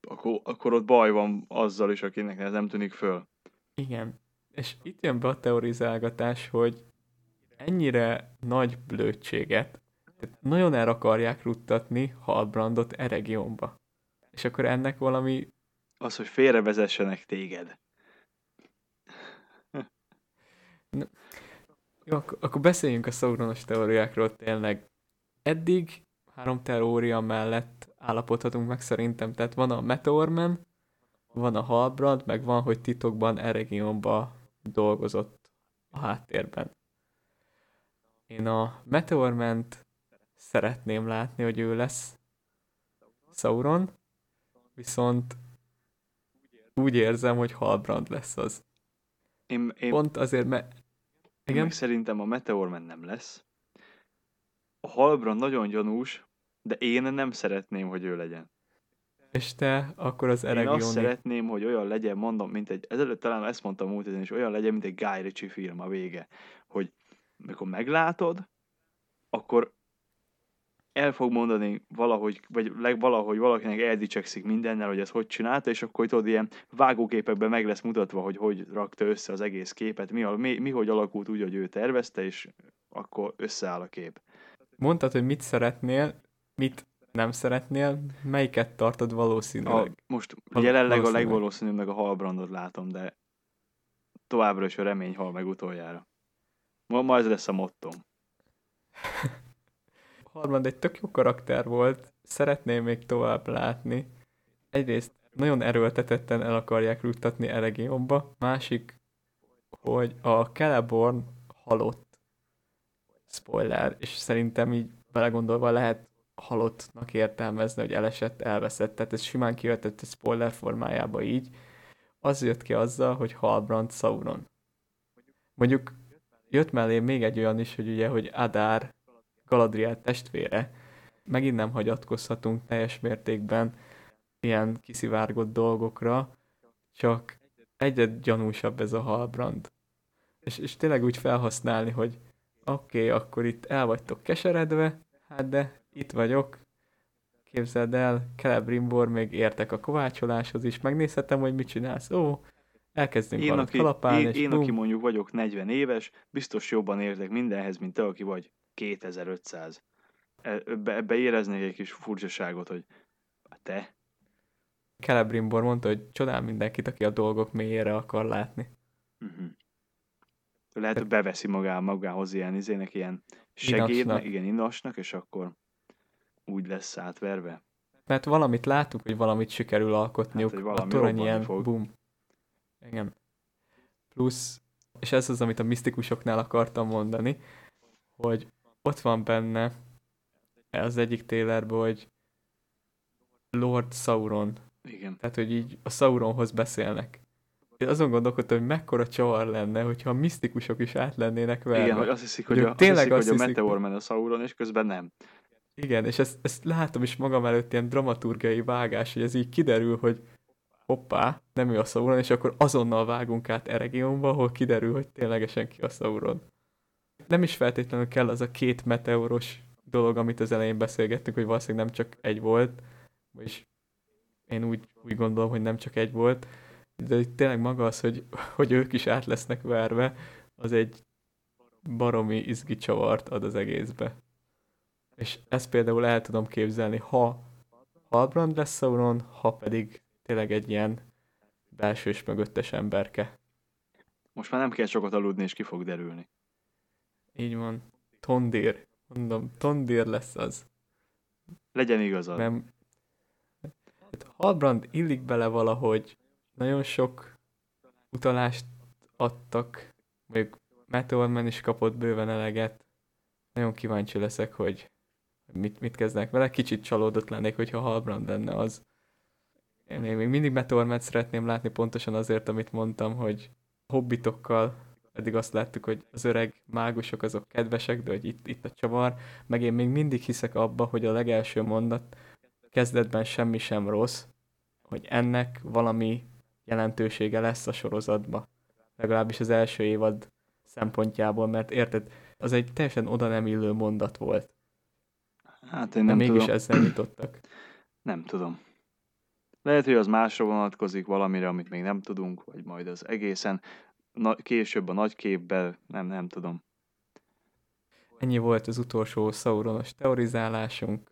akkor, akkor ott baj van azzal is, akinek ez nem tűnik föl. Igen. És itt jön be a teorizálgatás, hogy ennyire nagy blödséget, nagyon el akarják ruttatni Halbrandot Eregionba. És akkor ennek valami Az, hogy félrevezessenek téged. Jó, akkor, akkor beszéljünk a Sauronos teóriákról tényleg. Eddig három teória mellett állapodhatunk meg szerintem. Tehát van a Meteorman, van a Halbrand, meg van, hogy titokban Eregionba dolgozott a háttérben. Én a Meteorment szeretném látni, hogy ő lesz Sauron, viszont úgy érzem, hogy Halbrand lesz az. Én, én, Pont azért, mert... én Igen? meg szerintem a Meteorman nem lesz. A Halbrand nagyon gyanús, de én nem szeretném, hogy ő legyen. És te akkor az Én azt Eregioni... szeretném, hogy olyan legyen, mondom, mint egy, ezelőtt talán ezt mondtam múlt héten is, olyan legyen, mint egy Guy Ritchie film a vége, hogy mikor meglátod, akkor el fog mondani valahogy, vagy leg, valahogy valakinek eldicsekszik mindennel, hogy ez hogy csinálta, és akkor tudod, ilyen vágóképekben meg lesz mutatva, hogy hogy rakta össze az egész képet, mi, a, mi, mi hogy alakult úgy, hogy ő tervezte, és akkor összeáll a kép. Mondtad, hogy mit szeretnél, mit nem szeretnél, melyiket tartod A, valószínűleg? most Val- jelenleg a legvalószínűbb meg a halbrandot látom, de továbbra is a remény hal meg utoljára. Ma, ma ez lesz a mottom. Harmad egy tök jó karakter volt, szeretném még tovább látni. Egyrészt nagyon erőltetetten el akarják juttatni Eregionba, másik, hogy a Celeborn halott. Spoiler, és szerintem így belegondolva lehet halottnak értelmezni, hogy elesett, elveszett, tehát ez simán kijöhetett a spoiler formájába így. Az jött ki azzal, hogy Halbrand Sauron. Mondjuk jött mellé még egy olyan is, hogy ugye, hogy Adár Galadriel testvére. Megint nem hagyatkozhatunk teljes mértékben ilyen kiszivárgott dolgokra, csak egyre gyanúsabb ez a Halbrand. És, és tényleg úgy felhasználni, hogy oké, okay, akkor itt el vagytok keseredve, hát de itt vagyok, képzeld el, Celebrimbor még értek a kovácsoláshoz is, megnézhetem, hogy mit csinálsz. Ó, elkezdünk Én, aki, kalapálni, én, és én bum. aki mondjuk vagyok 40 éves, biztos jobban értek mindenhez, mint te, aki vagy 2500. E- Ebbe, ebbe éreznék egy kis furcsaságot, hogy te, Celebrimbor mondta, hogy csodál mindenkit, aki a dolgok mélyére akar látni. uh-huh. lehet, hogy beveszi magá, magához ilyen izének, ilyen segédnek, igen, inasnak, és akkor úgy lesz átverve. Mert valamit látunk, hogy valamit sikerül alkotniuk. Hát, a torony ilyen fog. bum. Igen. Plusz, és ez az, amit a misztikusoknál akartam mondani, hogy ott van benne az egyik télerben, hogy Lord Sauron. Igen. Tehát, hogy így a Sauronhoz beszélnek. Én azon gondolkodtam, hogy mekkora csavar lenne, hogyha a misztikusok is át lennének verve. Igen, hogy azt hiszik, hogy Hogy a, ők azt tényleg hiszik, azt hogy a Meteorman a Sauron, és közben nem. Igen, és ezt, ezt látom is magam előtt ilyen dramaturgiai vágás, hogy ez így kiderül, hogy hoppá, nem ő a Sauron, és akkor azonnal vágunk át Eregionba, ahol kiderül, hogy ténylegesen ki a Sauron. Nem is feltétlenül kell az a két meteoros dolog, amit az elején beszélgettünk, hogy valószínűleg nem csak egy volt, és én úgy, úgy gondolom, hogy nem csak egy volt, de tényleg maga az, hogy, hogy ők is át lesznek verve, az egy baromi izgi csavart ad az egészbe. És ezt például el tudom képzelni, ha Halbrand lesz Sauron, ha pedig tényleg egy ilyen belsős mögöttes emberke. Most már nem kell sokat aludni, és ki fog derülni. Így van. Tondír. Mondom, Tondír lesz az. Legyen igazad. Nem. Hát Halbrand illik bele valahogy. Nagyon sok utalást adtak mondjuk Meteor Man is kapott bőven eleget. Nagyon kíváncsi leszek, hogy mit, mit kezdnek vele. Kicsit csalódott lennék, hogyha Halbrand lenne az. Én még mindig Meteor Man szeretném látni pontosan azért, amit mondtam, hogy hobbitokkal eddig azt láttuk, hogy az öreg mágusok azok kedvesek, de hogy itt, itt a csavar, meg én még mindig hiszek abba, hogy a legelső mondat kezdetben semmi sem rossz, hogy ennek valami jelentősége lesz a sorozatba. Legalábbis az első évad szempontjából, mert érted, az egy teljesen oda nem illő mondat volt. Hát én nem De mégis tudom. ezzel nyitottak. Nem tudom. Lehet, hogy az másra vonatkozik valamire, amit még nem tudunk, vagy majd az egészen na- később a nagy képben, nem, nem tudom. Ennyi volt az utolsó Sauronos teorizálásunk.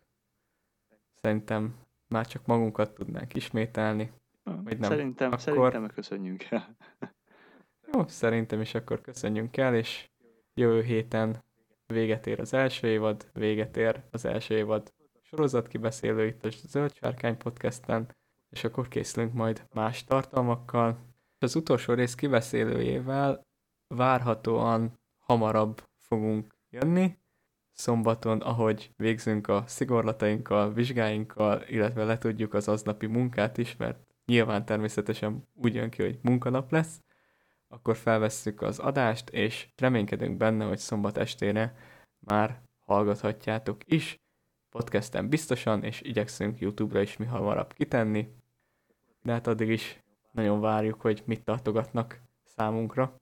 Szerintem már csak magunkat tudnánk ismételni. Vagy nem. Szerintem, Akkor- szerintem köszönjünk el. Jó, szerintem is akkor köszönjünk el, és jövő héten véget ér az első évad, véget ér az első évad sorozat kibeszélő itt a Zöld Sárkány podcasten, és akkor készülünk majd más tartalmakkal. Az utolsó rész kibeszélőjével várhatóan hamarabb fogunk jönni, szombaton, ahogy végzünk a szigorlatainkkal, vizsgáinkkal, illetve letudjuk az aznapi munkát is, mert nyilván természetesen úgy jön ki, hogy munkanap lesz, akkor felvesszük az adást, és reménykedünk benne, hogy szombat estére már hallgathatjátok is. Podcasten biztosan, és igyekszünk YouTube-ra is mi hamarabb kitenni. De hát addig is nagyon várjuk, hogy mit tartogatnak számunkra.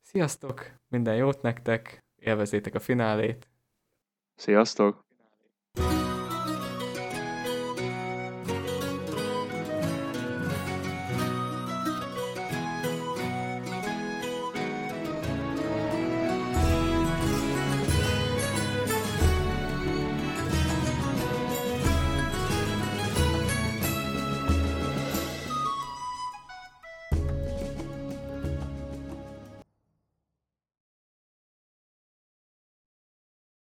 Sziasztok, minden jót nektek, élvezétek a finálét, Sziasztok!